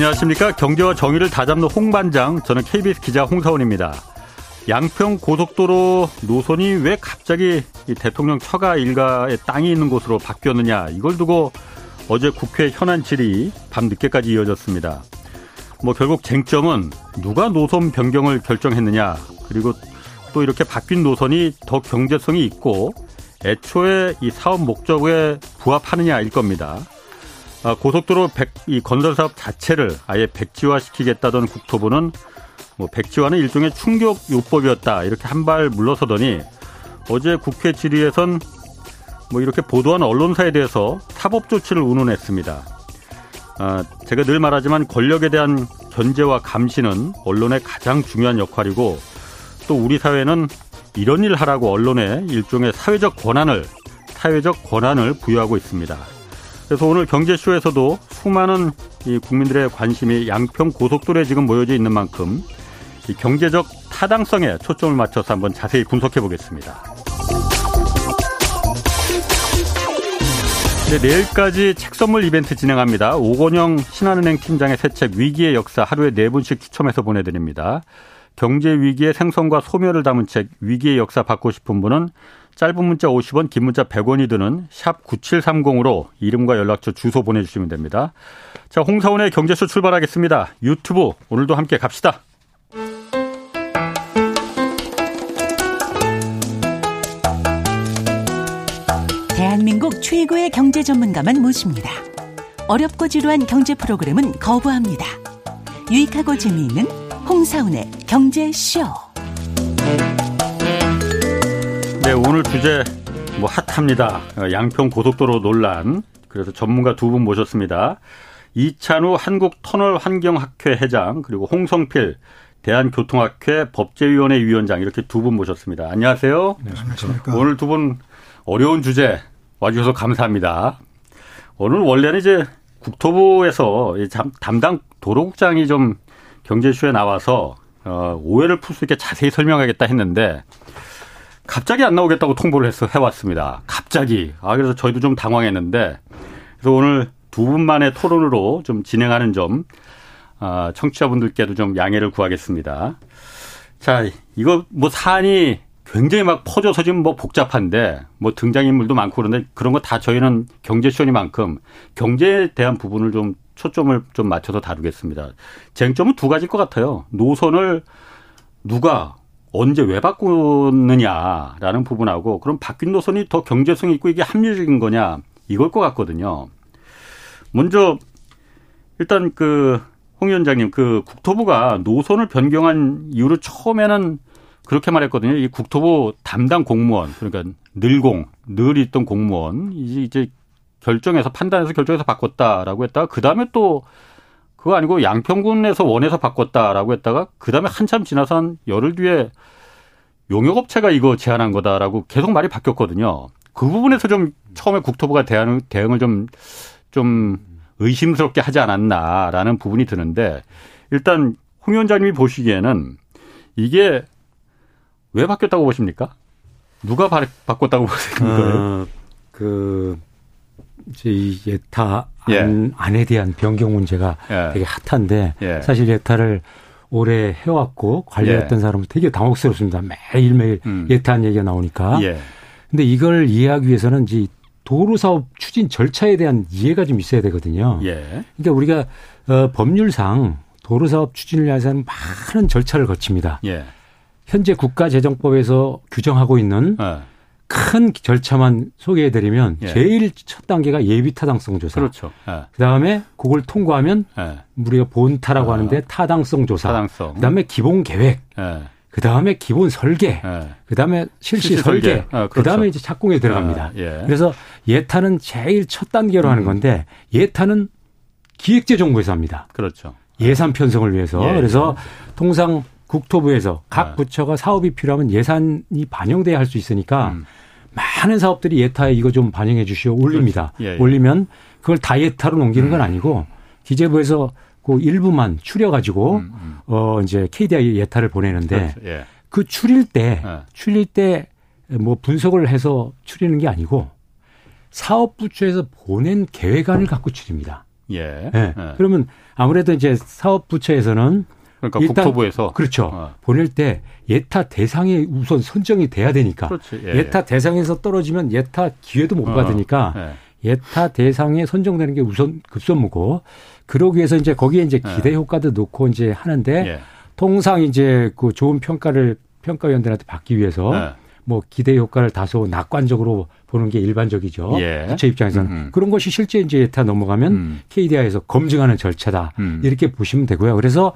안녕하십니까. 경제와 정의를 다잡는 홍반장. 저는 KBS 기자 홍사원입니다. 양평 고속도로 노선이 왜 갑자기 대통령 처가 일가의 땅이 있는 곳으로 바뀌었느냐. 이걸 두고 어제 국회 현안 질의 밤 늦게까지 이어졌습니다. 뭐 결국 쟁점은 누가 노선 변경을 결정했느냐. 그리고 또 이렇게 바뀐 노선이 더 경제성이 있고 애초에 이 사업 목적에 부합하느냐일 겁니다. 아, 고속도로 백, 이 건설 사업 자체를 아예 백지화시키겠다던 국토부는 뭐 백지화는 일종의 충격 요법이었다 이렇게 한 발 물러서더니 어제 국회 질의에선 뭐 이렇게 보도한 언론사에 대해서 사법 조치를 운운했습니다. 아, 제가 늘 말하지만 권력에 대한 견제와 감시는 언론의 가장 중요한 역할이고 또 우리 사회는 이런 일 하라고 언론에 일종의 사회적 권한을 사회적 권한을 부여하고 있습니다. 그래서 오늘 경제쇼에서도 수많은 이 국민들의 관심이 양평 고속도로에 지금 모여져 있는 만큼 이 경제적 타당성에 초점을 맞춰서 한번 자세히 분석해 보겠습니다. 네, 내일까지 책 선물 이벤트 진행합니다. 오건영 신한은행 팀장의 새 책 위기의 역사 하루에 네 분씩 추첨해서 보내드립니다. 경제 위기의 생성과 소멸을 담은 책 위기의 역사 받고 싶은 분은 짧은 문자 50원, 긴 문자 100원이 드는 샵 9730으로 이름과 연락처 주소 보내주시면 됩니다. 자, 홍사원의 경제쇼 출발하겠습니다. 유튜브 오늘도 함께 갑시다. 대한민국 최고의 경제 전문가만 모십니다. 어렵고 지루한 경제 프로그램은 거부합니다. 유익하고 재미있는 홍사운의 경제쇼. 네, 오늘 주제 뭐 핫합니다. 양평 고속도로 논란. 그래서 전문가 두 분 모셨습니다. 이찬우 한국터널환경학회 회장 그리고 홍성필 대한교통학회 법제위원회 위원장 이렇게 두 분 모셨습니다. 안녕하세요. 안녕하십니까. 오늘 두 분 어려운 주제 와주셔서 감사합니다. 오늘 원래는 이제 국토부에서 담당 도로국장이 좀 경제쇼에 나와서 어, 오해를 풀 수 있게 자세히 설명하겠다 했는데 갑자기 안 나오겠다고 통보를 해서 해왔습니다. 갑자기. 아, 그래서 저희도 좀 당황했는데, 그래서 오늘 두 분만의 토론으로 좀 진행하는 점, 아, 청취자분들께도 좀 양해를 구하겠습니다. 자, 이거 뭐 사안이 굉장히 막 퍼져서 지금 뭐 복잡한데, 뭐 등장인물도 많고 그런데 그런 거 다 저희는 경제쇼니만큼 경제에 대한 부분을 좀 초점을 좀 맞춰서 다루겠습니다. 쟁점은 두 가지일 것 같아요. 노선을 누가 언제 왜 바꾸느냐라는 부분하고 그럼 바뀐 노선이 더 경제성 있고 이게 합리적인 거냐 이걸 것 같거든요. 먼저 일단 그 홍 위원장님 그 국토부가 노선을 변경한 이유로 처음에는 그렇게 말했거든요. 이 국토부 담당 공무원 그러니까 늘공 늘 있던 공무원 이제 이제 결정해서 판단해서 결정해서 바꿨다라고 했다가 그 다음에 또 그거 아니고 양평군에서 원해서 바꿨다라고 했다가 그다음에 한참 지나서 한 열흘 뒤에 용역업체가 이거 제안한 거다라고 계속 말이 바뀌었거든요. 그 부분에서 좀 처음에 국토부가 대응, 대응을 좀, 좀 의심스럽게 하지 않았나라는 부분이 드는데 일단 홍 위원장님이 보시기에는 이게 왜 바뀌었다고 보십니까? 누가 바, 꿨다고 보시는 거예요? 어, 그, 이제 이 예타 안, 예. 안에 대한 변경 문제가 예. 되게 핫한데 예. 사실 예타를 오래 해왔고 관리했던 예. 사람은 되게 당혹스럽습니다. 매일매일 음. 예타한 얘기가 나오니까. 예. 근데 이걸 이해하기 위해서는 이제 도로 사업 추진 절차에 대한 이해가 좀 있어야 되거든요. 예. 그러니까 우리가 어, 법률상 도로 사업 추진을 위해서는 많은 절차를 거칩니다. 예. 현재 국가재정법에서 규정하고 있는 예. 큰 절차만 소개해드리면 예. 제일 첫 단계가 예비 타당성 조사. 그렇죠. 예. 그다음에 그걸 통과하면 예. 우리가 본타라고 아. 하는데 타당성 조사. 타당성. 그다음에 기본 계획. 예. 그다음에 기본 설계. 예. 그다음에 실시, 실시 설계. 설계. 아, 그렇죠. 그다음에 이제 착공에 들어갑니다. 아, 예. 그래서 예타는 제일 첫 단계로 음. 하는 건데 예타는 기획재정부에서 합니다. 그렇죠. 예산 편성을 위해서. 예. 그래서 통상 국토부에서 각 부처가 사업이 필요하면 예산이 반영돼야 할 수 있으니까 음. 많은 사업들이 예타에 이거 좀 반영해 주시오 올립니다. 그렇죠. 예, 예. 올리면 그걸 다 예타로 넘기는 건 음. 아니고 기재부에서 그 일부만 추려 가지고 음, 음. 어 이제 KDI 예타를 보내는데 그렇죠. 예. 그 추릴 때 예. 추릴 때 뭐 분석을 해서 추리는 게 아니고 사업 부처에서 보낸 계획안을 갖고 추립니다. 예. 예. 그러면 아무래도 이제 사업부처에서는 그러니까 일단 국토부에서 그렇죠. 어. 보낼 때 예타 대상에 우선 선정이 돼야 되니까 예. 타 대상에서 떨어지면 예타 기회도 못 어. 받으니까 예. 예타 대상에 선정되는 게 우선 급선무고 그러기 위해서 이제 거기에 이제 예. 기대 효과도 놓고 이제 하는데 예. 통상 이제 그 좋은 평가를 평가위원들한테 받기 위해서 예. 뭐 기대 효과를 다소 낙관적으로 보는 게 일반적이죠. 예. 부처 입장에서는 음. 그런 것이 실제 이제 예타 넘어가면 음. KDI에서 검증하는 절차다 음. 이렇게 보시면 되고요. 그래서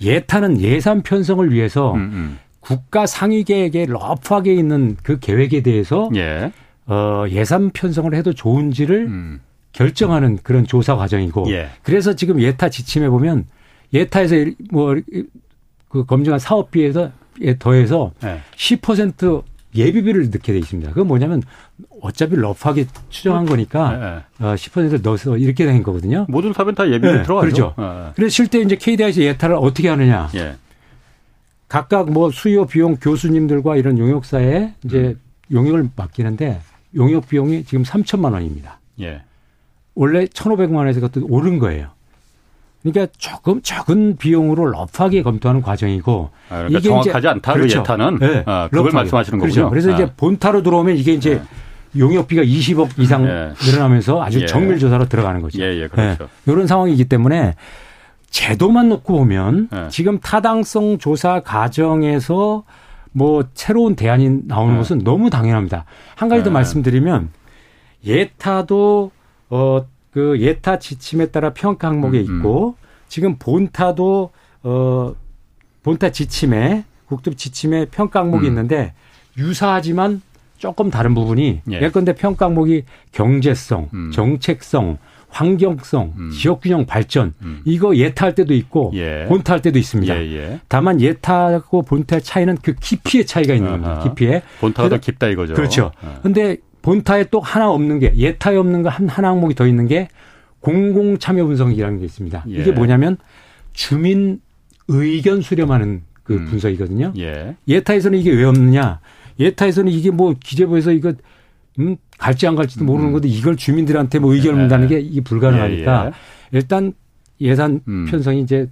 예타는 예산 편성을 위해서 음, 음. 국가 상위 계획에 러프하게 있는 그 계획에 대해서 예. 어, 예산 편성을 해도 좋은지를 음. 결정하는 그런 조사 과정이고 예. 그래서 지금 예타 지침에 보면 예타에서 뭐 그 검증한 사업비에서 더해서 예. 10% 예비비를 넣게 돼 있습니다. 그건 뭐냐면 어차피 러프하게 추정한 거니까 네, 네. 어, 10%를 넣어서 이렇게 된 거거든요. 모든 사업은 다 예비비 네, 들어가죠. 그렇죠. 네. 그래서 실제 이제 KDI에서 예타를 어떻게 하느냐. 예. 각각 뭐 수요 비용 교수님들과 이런 용역사에 이제 음. 용역을 맡기는데 용역 비용이 지금 3천만 원입니다. 예. 원래 1,500만 원에서 그것도 오른 거예요. 그러니까 조금 적은 비용으로 러프하게 검토하는 과정이고 아, 그러니까 이게 정확하지 않다 그렇죠. 예타는 네. 아, 그걸 러프하게. 말씀하시는 그렇죠. 거군요. 그래서 아. 이제 본타로 들어오면 이게 이제 네. 용역비가 20억 이상 예. 늘어나면서 아주 예. 정밀 조사로 들어가는 거죠. 예, 예, 그렇죠. 네. 이런 상황이기 때문에 제도만 놓고 보면 예. 지금 타당성 조사 과정에서 뭐 새로운 대안이 나오는 예. 것은 너무 당연합니다. 한 가지 더 예. 말씀드리면 예타도 어 그 예타 지침에 따라 평가 항목에 음, 음. 있고 지금 본타도 어 본타 지침에 국토부 지침에 평가 항목이 음. 있는데 유사하지만 조금 다른 부분이 예. 예컨대 평가 항목이 경제성, 음. 정책성, 환경성, 음. 지역균형 발전 음. 이거 예타할 때도 있고 예. 본타할 때도 있습니다. 예예. 예. 다만 예타하고 본타의 차이는 그 깊이의 차이가 있는 겁니다. 깊이에 본타가 더 깊다 이거죠. 그렇죠. 그런데 어. 본타에 또 하나 없는 게 예타에 없는 거 한 하나 항목이 더 있는 게 공공 참여 분석이라는 게 있습니다. 예. 이게 뭐냐면 주민 의견 수렴하는 그 음. 분석이거든요. 예. 예타에서는 이게 왜 없느냐? 예타에서는 이게 뭐 기재부에서 이거 음, 갈지 안 갈지도 모르는 음. 건데 이걸 주민들한테 뭐 의견을 묻다는 게 이게 불가능하니까 예, 예. 일단 예산 음. 편성이 이제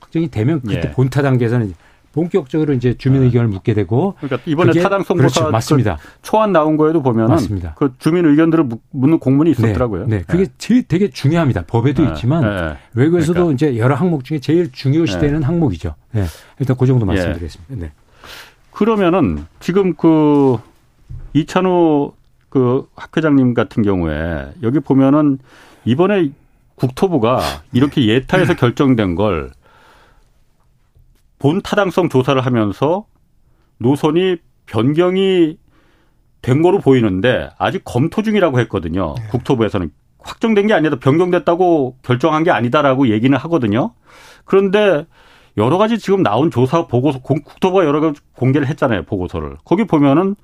확정이 되면 그때 예. 본타 단계에서는 본격적으로 이제 주민 네. 의견을 묻게 되고 그러니까 이번에 타당성 그렇죠. 조사 맞습니다. 그 초안 나온 거에도 보면은 맞습니다. 그 주민 의견들을 묻는 공문이 네. 있었더라고요. 네, 네. 그게 네. 되게 중요합니다. 법에도 네. 있지만 네. 외국에서도 그러니까. 이제 여러 항목 중에 제일 중요시되는 항목이죠. 네. 일단 그 정도 말씀드리겠습니다. 네. 그러면은 지금 그 이찬호 그 학회장님 같은 경우에 여기 보면은 이번에 국토부가 이렇게 예타에서 결정된 걸 본 타당성 조사를 하면서 노선이 변경이 된 거로 보이는데 아직 검토 중이라고 했거든요. 네. 국토부에서는 확정된 게 아니다. 변경됐다고 결정한 게 아니다라고 얘기는 하거든요. 그런데 여러 가지 지금 나온 조사 보고서 국토부가 여러 가지 공개를 했잖아요. 보고서를. 거기 보면은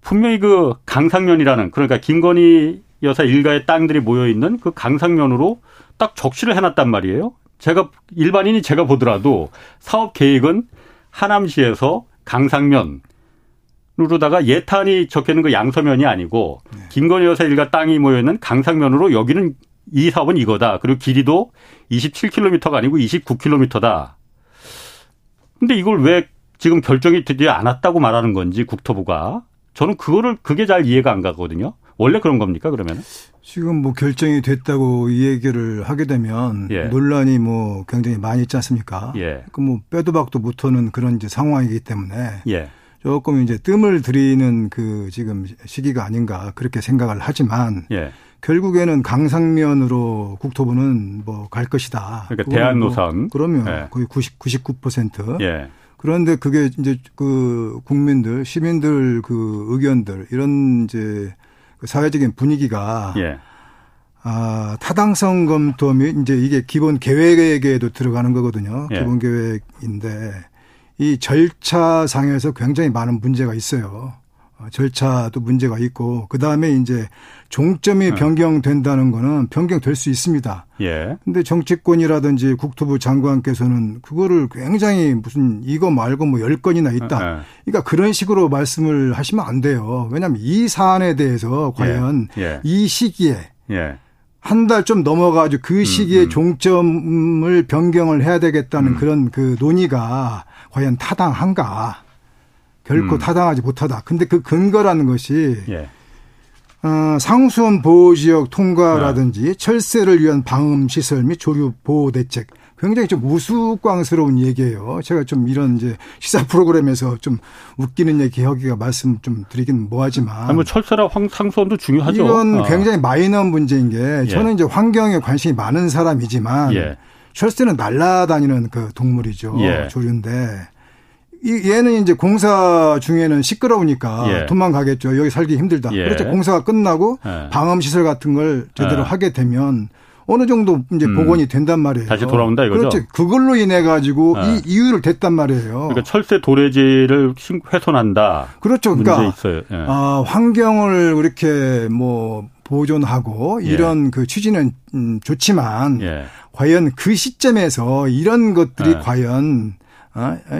분명히 그 강상면이라는 그러니까 김건희 여사 일가의 땅들이 모여 있는 그 강상면으로 딱 적시를 해놨단 말이에요. 제가 일반인이 제가 보더라도 사업 계획은 하남시에서 강상면 으로다가 예탄이 적혀 있는 그 양서면이 아니고 네. 김건희 여사 일가 땅이 모여 있는 강상면으로 여기는 이 사업은 이거다. 그리고 길이도 27km가 아니고 29km다. 근데 이걸 왜 지금 결정이 되지 않았다고 말하는 건지 국토부가 저는 그거를 그게 잘 이해가 안 가거든요. 원래 그런 겁니까 그러면? 지금 뭐 결정이 됐다고 이 얘기를 하게 되면 예. 논란이 뭐 굉장히 많이 있지 않습니까? 예. 그뭐 빼도 박도 못하는 그런 이제 상황이기 때문에 예. 조금 이제 뜸을 들이는 그 지금 시기가 아닌가 그렇게 생각을 하지만 예. 결국에는 강상면으로 국토부는 뭐 갈 것이다. 그러니까 대한 노선. 뭐 그러면 예. 거의 90, 99%. 예. 그런데 그게 이제 그 국민들, 시민들 그 의견들 이런 이제 그 사회적인 분위기가 예. 아, 타당성 검토 및 이제 이게 기본 계획에도 들어가는 거거든요. 예. 기본 계획인데 이 절차상에서 굉장히 많은 문제가 있어요. 어, 절차도 문제가 있고 그 다음에 이제 종점이 네. 변경된다는 거는 변경될 수 있습니다. 예. 근데 정치권이라든지 국토부 장관께서는 그거를 굉장히 무슨 이거 말고 뭐열 건이나 있다. 네. 그러니까 그런 식으로 말씀을 하시면 안 돼요. 왜냐하면 이 사안에 대해서 과연 예. 예. 이 시기에 예. 한달좀 넘어가지고 그 시기에 음, 음. 종점을 변경을 해야 되겠다는 음. 그런 그 논의가 과연 타당한가? 결코 음. 타당하지 못하다. 근데 그 근거라는 것이 예. 어, 상수원 보호 지역 통과라든지 네. 철새를 위한 방음 시설 및 조류 보호 대책 굉장히 좀 우스꽝스러운 얘기예요. 제가 좀 이런 이제 시사 프로그램에서 좀 웃기는 얘기 여기가 말씀 좀 드리긴 뭐하지만. 아니 뭐 철새나 상수원도 중요하죠. 이건 어. 굉장히 마이너 문제인 게 예. 저는 이제 환경에 관심이 많은 사람이지만 예. 철새는 날아다니는 그 동물이죠. 예. 조류인데 이 얘는 이제 공사 중에는 시끄러우니까 예. 도망가겠죠. 여기 살기 힘들다. 예. 그렇죠. 공사가 끝나고 예. 방음 시설 같은 걸 제대로 예. 하게 되면 어느 정도 이제 음. 복원이 된단 말이에요. 다시 돌아온다 이거죠. 그렇죠. 그걸로 인해 가지고 이 예. 이유를 댔단 말이에요. 그러니까 철새 도래지를 훼손한다. 그렇죠. 그러니까 예. 아, 환경을 그렇게 뭐 보존하고 이런 그 취지는 음, 좋지만 과연 그 시점에서 이런 것들이 과연 어?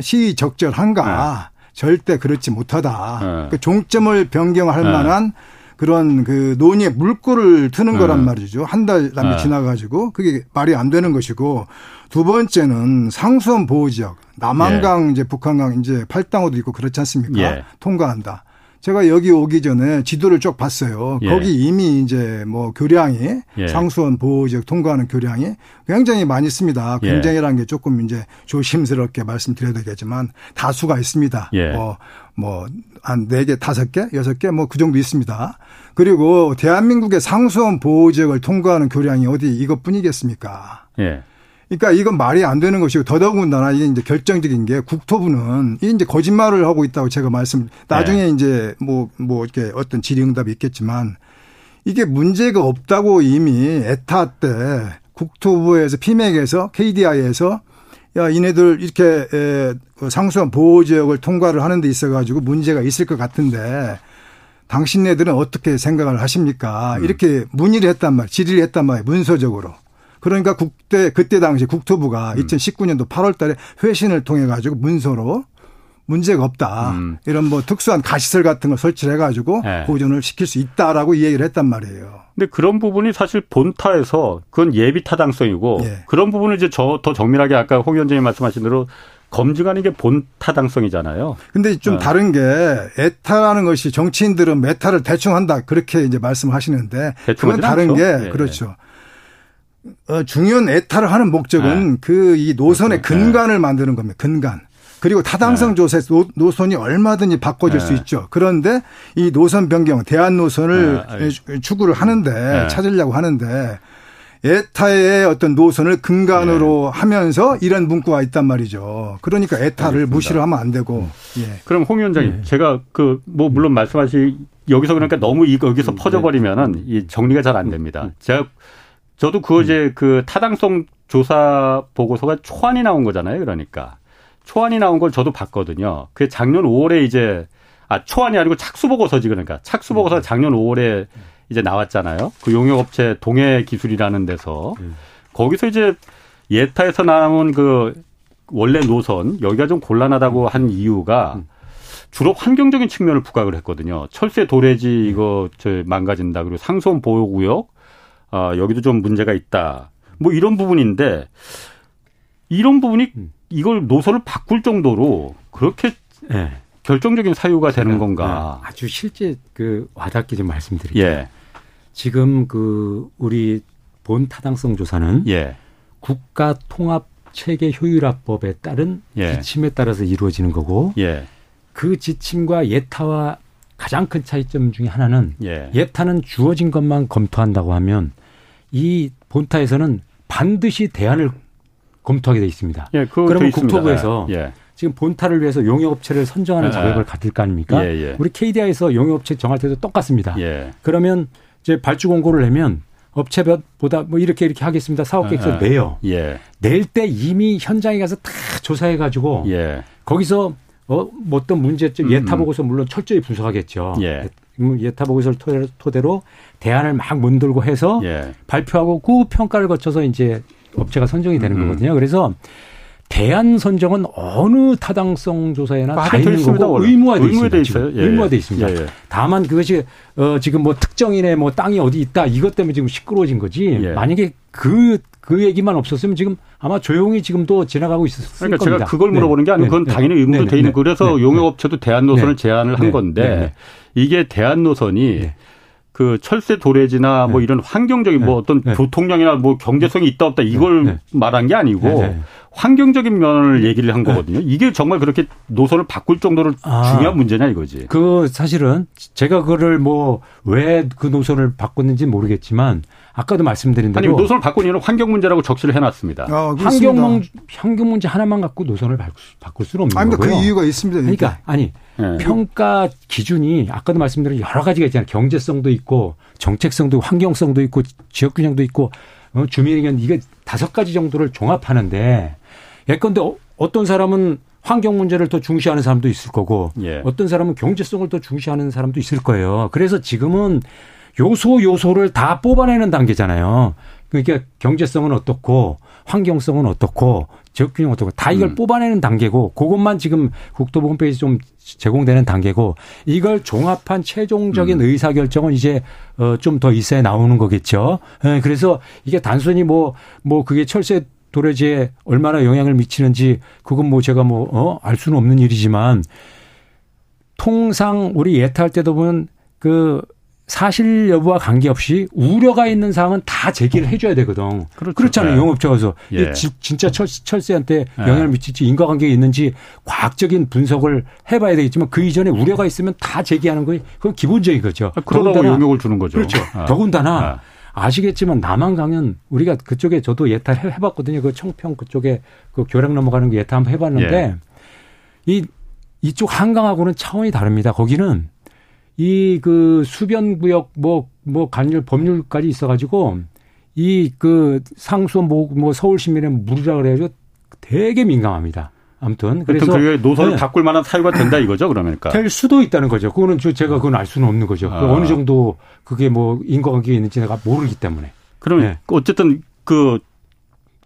시적절한가? 네. 절대 그렇지 못하다. 네. 그 종점을 변경할 네. 만한 그런 그 논의에 물꼬를 트는 네. 거란 말이죠. 한 달 남이 네. 지나가지고 그게 말이 안 되는 것이고 두 번째는 상수원 보호 지역 남한강 예. 이제 북한강 이제 팔당호도 있고 그렇지 않습니까? 예. 통과한다. 제가 여기 오기 전에 지도를 쭉 봤어요. 예. 거기 이미 이제 뭐 교량이 예. 상수원 보호 지역 통과하는 교량이 굉장히 많이 있습니다. 예. 굉장히라는 게 조금 이제 조심스럽게 말씀드려야 되겠지만 다수가 있습니다. 예. 뭐, 뭐, 한 4개, 5개, 6개 뭐 그 정도 있습니다. 그리고 대한민국의 상수원 보호지역을 통과하는 교량이 어디 이것뿐이겠습니까? 예. 그러니까 이건 말이 안 되는 것이고 더더군다나 이게 이제 결정적인 게 국토부는 이게 이제 거짓말을 하고 있다고 제가 말씀 나중에 네. 이제 뭐뭐 뭐 이렇게 어떤 질의응답이 있겠지만 이게 문제가 없다고 이미 에타 때 국토부에서 피맥에서 KDI에서 야 이네들 이렇게 에, 그 상수원 보호 지역을 통과를 하는 데 있어 가지고 문제가 있을 것 같은데 당신네들은 어떻게 생각을 하십니까? 음. 이렇게 문의를 했단 말, 질의를 했단 말이에요. 문서적으로. 그러니까 국대 그때 당시 국토부가 음. 2019년도 8월 달에 회신을 통해 가지고 문서로 문제가 없다. 음. 이런 뭐 특수한 가시설 같은 걸 설치를 해 가지고 네. 보존을 시킬 수 있다라고 이 얘기를 했단 말이에요. 근데 그런 부분이 사실 본타에서 그건 예비 타당성이고 네. 그런 부분을 이제 저 더 정밀하게 아까 홍 위원장님 말씀하신 대로 검증하는 게 본 타당성이잖아요. 근데 좀 네. 다른 게 예타라는 것이 정치인들은 예타를 대충 한다 그렇게 이제 말씀하시는데 그건 다른 않죠? 게 예. 그렇죠. 어, 중요한 예타를 하는 목적은 네. 그이 노선의 그렇죠. 근간을 네. 만드는 겁니다. 근간. 그리고 타당성 네. 조사에서 노선이 얼마든지 바꿔질 네. 수 있죠. 그런데 이 노선 변경, 대안 노선을 네. 추구를 하는데 네. 찾으려고 하는데 에타의 어떤 노선을 근간으로 네. 하면서 이런 문구가 있단 말이죠. 그러니까 에타를 알겠습니다. 무시를 하면 안 되고. 음. 예. 그럼 홍 위원장님, 제가 그 뭐 물론 말씀하시 여기서 그러니까 너무 이 여기서 음. 퍼져버리면은 이 정리가 잘 안 됩니다. 음. 제가 저도 그거 이제 음. 그 타당성 조사 보고서가 초안이 나온 거잖아요. 그러니까 초안이 나온 걸 저도 봤거든요. 그게 작년 5월에 이제 아 초안이 아니고 착수 보고서지 그러니까 착수 보고서가 음. 작년 5월에 이제 나왔잖아요. 그 용역업체 동해 기술이라는 데서 음. 거기서 이제 예타에서 나온 그 원래 노선 여기가 좀 곤란하다고 한 이유가 주로 환경적인 측면을 부각을 했거든요. 철새 도래지 이거 저 망가진다 그리고 상수원 보호구역 아, 여기도 좀 문제가 있다. 뭐 이런 부분인데 이런 부분이 음. 이걸 노선을 바꿀 정도로 그렇게 네. 결정적인 사유가 되는 건가? 네. 아주 실제 그 와닿게 좀 말씀드릴게요. 예. 지금 그 우리 본 타당성 조사는 예. 국가 통합 체계 효율화법에 따른 예. 지침에 따라서 이루어지는 거고 예. 그 지침과 예타와 가장 큰 차이점 중에 하나는 예. 예타는 주어진 것만 검토한다고 하면 이 본타에서는 반드시 대안을 검토하게 돼 있습니다. 예, 그러면 국토부에서 예. 지금 본타를 위해서 용역업체를 선정하는 예. 자격을 가질 거 아닙니까? 예, 예. 우리 KDI에서 용역업체 정할 때도 똑같습니다. 예. 그러면 이제 발주 공고를 내면 업체보다 뭐 이렇게 이렇게 하겠습니다. 사업 계획서 내요. 낼 때 이미 현장에 가서 다 조사해 가지고 거기서 어, 뭐 어떤 문제점 음, 예타 음. 보고서 물론 철저히 분석하겠죠. 예. 예타 보고서를 토대로, 대안을 막 문들고 해서 예. 발표하고 그 평가를 거쳐서 이제 업체가 선정이 되는 음. 거거든요. 그래서 대안 선정은 어느 타당성 조사에나 다 있는 있습니다, 거고 의무화돼 있습니다. 있어요. 예, 의무화돼 있습니다. 예, 예. 다만 그것이 어 지금 뭐 특정인의 뭐 땅이 어디 있다 이것 때문에 지금 시끄러워진 거지. 예. 만약에 그그 그 얘기만 없었으면 지금 아마 조용히 지금도 지나가고 있었을 그러니까 겁니다. 제가 그걸 물어보는 게 아니고 그건 네. 당연히 의무로 네. 돼 있는 네. 그래서 용역업체도 대안 노선을 제안을 한 건데 이게 대안 노선이 그 철새 도래지나 뭐 이런 환경적인 뭐 어떤 교통량이나 뭐 경제성이 있다 없다 이걸 말한 게 아니고 환경적인 면을 얘기를 한 거거든요. 이게 정말 그렇게 노선을 바꿀 정도로 아, 중요한 문제냐 이거지. 그 사실은 제가 그거를 뭐 왜 그 노선을 바꿨는지 모르겠지만 아까도 말씀드린 대로 아니 노선을 바꾼 이유는 환경 문제라고 적시를 해놨습니다. 아, 환경 환경 문제 하나만 갖고 노선을 바꿀 수는 없는 아니, 거고요. 그 이유가 있습니다. 그러니까 아니 네. 평가 기준이 아까도 말씀드린 여러 가지가 있잖아요. 경제성도 있고 정책성도 환경성도 있고 지역 균형도 있고 어, 주민 의견 이게 다섯 가지 정도를 종합하는데 예컨대 어, 떤 사람은 환경 문제를 더 중시하는 사람도 있을 거고 예. 어떤 사람은 경제성을 더 중시하는 사람도 있을 거예요. 그래서 지금은 요소 요소를 다 뽑아내는 단계잖아요. 그러니까 경제성은 어떻고 환경성은 어떻고 지역균형 어떻고 다 이걸 음. 뽑아내는 단계고 그것만 지금 국토부 홈페이지 좀 제공되는 단계고 이걸 종합한 최종적인 음. 의사 결정은 이제 어 좀 더 있어야 나오는 거겠죠. 예, 그래서 이게 단순히 뭐뭐 뭐 그게 철새 도래지에 얼마나 영향을 미치는지 그건 뭐 제가 뭐, 어, 알 수는 없는 일이지만 통상 우리 예타할 때도 보면 그 사실 여부와 관계없이 우려가 있는 사항은 다 제기를 해줘야 되거든. 그렇죠. 그렇잖아요. 네. 영업자 가서. 예. 진짜 철, 철새한테 네. 영향을 미칠지 인과관계가 있는지 과학적인 분석을 해봐야 되겠지만 그 이전에 우려가 있으면 다 제기하는 거예요. 그건 기본적인 거죠. 아, 그러다가 영역을 주는 거죠. 그렇죠. 아. 더군다나 아. 아시겠지만 남한 강은 우리가 그쪽에 저도 예타 해봤거든요. 그 청평 그쪽에 그 교량 넘어가는 게 예타 한번 해봤는데 예. 이 이쪽 한강하고는 차원이 다릅니다. 거기는 이 그 수변 구역 뭐뭐 뭐 관련 법률까지 있어가지고 이 그 상수 뭐, 뭐 서울 시민의 물이라 그래가지고 되게 민감합니다. 아무튼 그래서 그게 노선을 네. 바꿀 만한 사유가 된다 이거죠 그러니까 될 수도 있다는 거죠. 그거는 제가 그건 알 수는 없는 거죠. 아. 어느 정도 그게 뭐 인과관계가 있는지 내가 모르기 때문에. 그러면 네. 어쨌든 그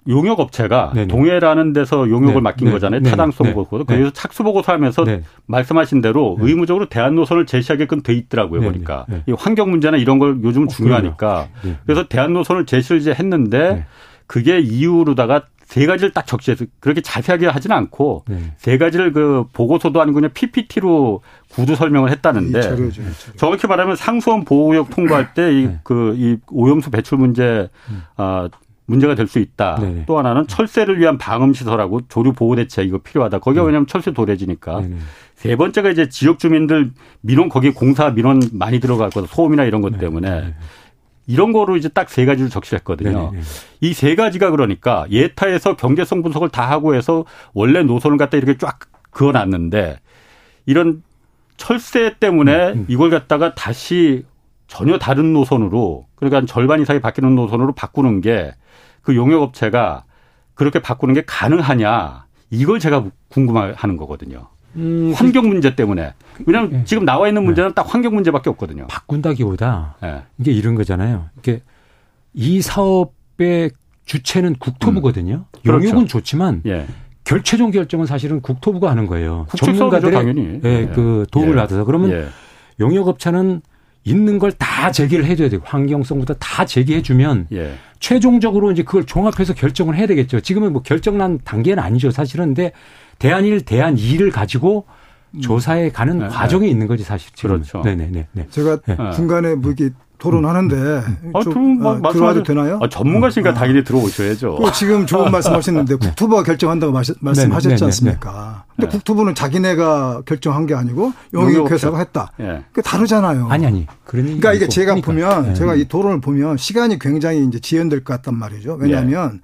용역 업체가 동해라는 데서 용역을 네. 맡긴 네. 거잖아요. 네. 타당성 네. 보고. 그래서 착수 보고서 하면서 말씀하신 대로 의무적으로 대안 노선을 제시하게끔 돼 있더라고요. 보니까 이 환경 문제나 이런 걸 요즘 어, 중요하니까. 그래서 대안 노선을 제시를 이제 했는데 그게 이유로다가 세 가지를 딱 적시해서 그렇게 자세하게 하지는 않고 네. 세 가지를 그 보고서도 아니고 그냥 PPT로 구두 설명을 했다는데 자료죠, 정확히 말하면 상수원 보호구역 통과할 때 이 그이 네. 그 오염수 배출 문제 음. 아 문제가 될 수 있다. 네네. 또 하나는 철새를 위한 방음 시설하고 조류 보호 대책 이거 필요하다. 거기가 네. 왜냐하면 철새 도래지니까. 네네. 세 번째가 이제 지역 주민들 민원 거기 공사 민원 많이 들어갈 거다. 소음이나 이런 것 때문에 이런 거로 이제 딱 세 가지를 적시했거든요. 이 세 가지가 그러니까 예타에서 경제성 분석을 다 하고 해서 원래 노선을 갖다 이렇게 쫙 그어놨는데 이런 철새 때문에 음, 음. 이걸 갖다가 다시 전혀 다른 노선으로 그러니까 절반 이상이 바뀌는 노선으로 바꾸는 게 그 용역업체가 그렇게 바꾸는 게 가능하냐 이걸 제가 궁금해하는 거거든요. 음, 환경 문제 때문에. 왜냐하면 네. 지금 나와 있는 문제는 네. 딱 환경 문제밖에 없거든요. 바꾼다기보다 네. 이게 이런 거잖아요. 이게 이 사업의 주체는 국토부거든요. 음. 그렇죠. 용역은 좋지만 예. 결최종 결정은 사실은 국토부가 하는 거예요. 전문가들의 당연히. 예, 예. 그 도움을 예. 받아서 그러면 예. 용역업체는 있는 걸 다 제기를 해줘야 되고 환경성부터 다 제기해주면 예. 최종적으로 이제 그걸 종합해서 결정을 해야 되겠죠. 지금은 뭐 결정난 단계는 아니죠, 사실은. 근데 대안 1, 대안 2를 가지고 음. 조사에 가는 네, 과정에 네. 있는 거지 사실 지금. 그렇죠. 네네네. 네. 제가 네. 중간에 뭐 이렇게 토론하는데 음. 아, 좀 아, 들어와도 되나요? 아, 전문가시니까 아. 당연히 들어오셔야죠. 지금 좋은 말씀하셨는데 네. 국토부가 결정한다고 말씀하셨지 않습니까? 근데 네. 국토부는 자기네가 결정한 게 아니고 용역회사가 했다. 네. 그 다르잖아요. 아니 아니. 그러니까 이게 제가 그러니까. 보면 네. 제가 이 토론을 보면 시간이 굉장히 이제 지연될 것 같단 말이죠. 왜냐하면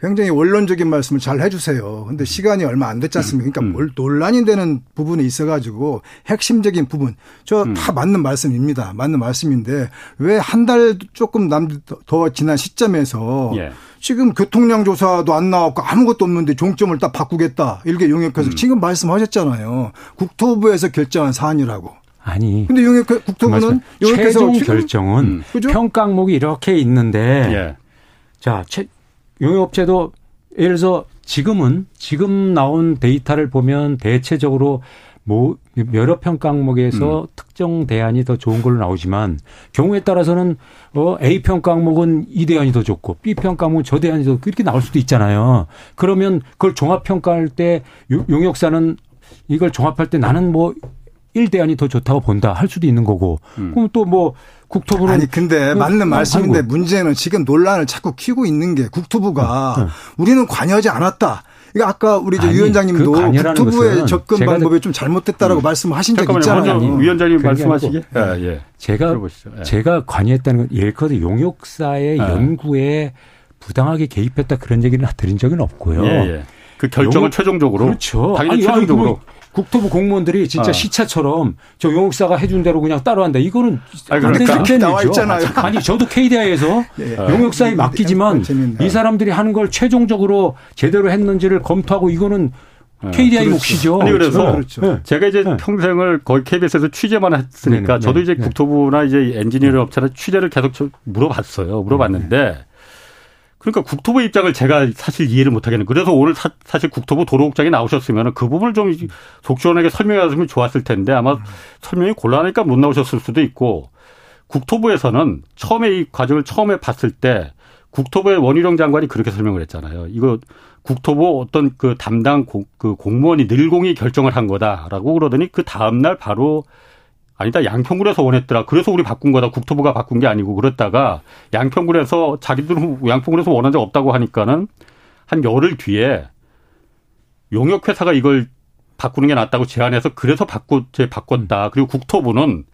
굉장히 원론적인 말씀을 잘 해주세요. 근데 시간이 얼마 안 됐지 않습니까? 그러니까 음. 논란이 되는 부분이 있어가지고 핵심적인 부분 저다 음. 맞는 말씀입니다. 맞는 말씀인데 왜 한 달 조금 남 더 지난 시점에서 예. 지금 교통량 조사도 안 나왔고 아무것도 없는데 종점을 딱 바꾸겠다 이렇게 용역해서 음. 지금 말씀하셨잖아요. 국토부에서 결정한 사안이라고. 아니. 근데 용역 국토부는 용역해서 최종 결정은 음. 평가 항목이 이렇게 있는데 예. 자, 최, 용역업체도 예를 들어서 지금은 지금 나온 데이터를 보면 대체적으로 뭐 여러 평가 항목에서 음. 특정 대안이 더 좋은 걸로 나오지만 경우에 따라서는 어 A 평가 항목은 이 대안이 더 좋고 B 평가 항목은 저 대안이 더 그렇게 나올 수도 있잖아요. 그러면 그걸 종합 평가할 때 용역사는 이걸 종합할 때 나는 뭐 1대안이 더 좋다고 본다 할 수도 있는 거고. 음. 그럼 또뭐 국토부는 아니 근데 맞는 말씀인데 아이고. 문제는 지금 논란을 자꾸 키우고 있는 게 국토부가 어, 어. 우리는 관여하지 않았다. 이거 아까 우리 저 위원장님도 그 국토부의 접근 방법이 좀 잘못됐다라고 음. 말씀하신 적 있잖아요. 위원장님 말씀하시게. 예, 예. 제가 예. 제가 관여했다는 건 들어 용역사의 예. 연구에 부당하게 개입했다 그런 얘기는 드린 적은 없고요. 예, 예. 그 결정을 용역, 최종적으로 그렇죠. 당연히 아니, 최종적으로 아니, 국토부 공무원들이 진짜 아. 시차처럼 저 용역사가 해준 대로 그냥 따로 한다. 이거는 아니, 그러니까. 안 되는 나와 있잖아요. 아니 저도 KDI에서 예. 용역사에 맡기지만 이 사람들이 하는 걸 최종적으로 제대로 했는지를 검토하고 이거는 KDI 그렇죠. 몫이죠. 아니 그래서 그렇죠. 네. 제가 이제 네. 평생을 거의 KBS에서 취재만 했으니까 네네. 저도 이제 네. 국토부나 이제 엔지니어링 업체나 취재를 계속 물어봤어요. 물어봤는데 그러니까 국토부 입장을 제가 사실 이해를 못하겠는. 그래서 오늘 사, 실 국토부 도로국장이 나오셨으면 그 부분을 좀 속 시원하게 설명해줬으면 좋았을 텐데 아마 설명이 곤란하니까 못 나오셨을 수도 있고 국토부에서는 처음에 이 과정을 처음에 봤을 때 국토부의 원희룡 장관이 그렇게 설명을 했잖아요. 이거 국토부 어떤 그 담당 공, 그 공무원이 늘공이 결정을 한 거다라고 그러더니 그 다음날 바로 아니다 양평군에서 원했더라. 그래서 우리 바꾼 거다. 국토부가 바꾼 게 아니고 그랬다가 양평군에서 자기들은 양평군에서 원한 적 없다고 하니까는 한 열흘 뒤에 용역회사가 이걸 바꾸는 게 낫다고 제안해서 그래서 바꾸 제 바꿨다. 그리고 국토부는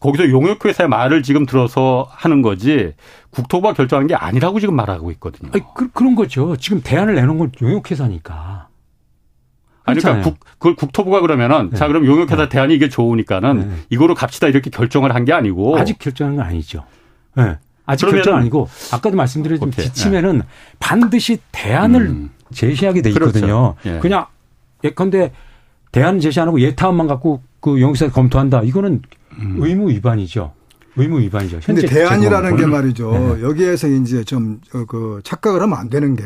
거기서 용역회사의 말을 지금 들어서 하는 거지 국토부가 결정한 게 아니라고 지금 말하고 있거든요. 아니, 그, 런 거죠. 지금 대안을 내놓은 건 용역회사니까. 아니, 그러니까 국, 그걸 국토부가 그러면은 네. 자, 그럼 용역회사 네. 대안이 이게 좋으니까는 네. 이거로 갑시다 이렇게 결정을 한 게 아니고. 아직 결정한 건 아니죠. 네. 아직 결정 아니고 아까도 말씀드린 지침에는 네. 반드시 대안을 음. 제시하게 돼 있거든요. 그렇죠. 예. 그냥 예컨대 대안 제시 안 하고 예타안만 갖고 그 용역사 검토한다. 이거는 음. 의무 위반이죠. 의무 위반이죠. 현재 대안이라는 게 말이죠. 네. 여기에서 이제 좀 그 착각을 하면 안 되는 게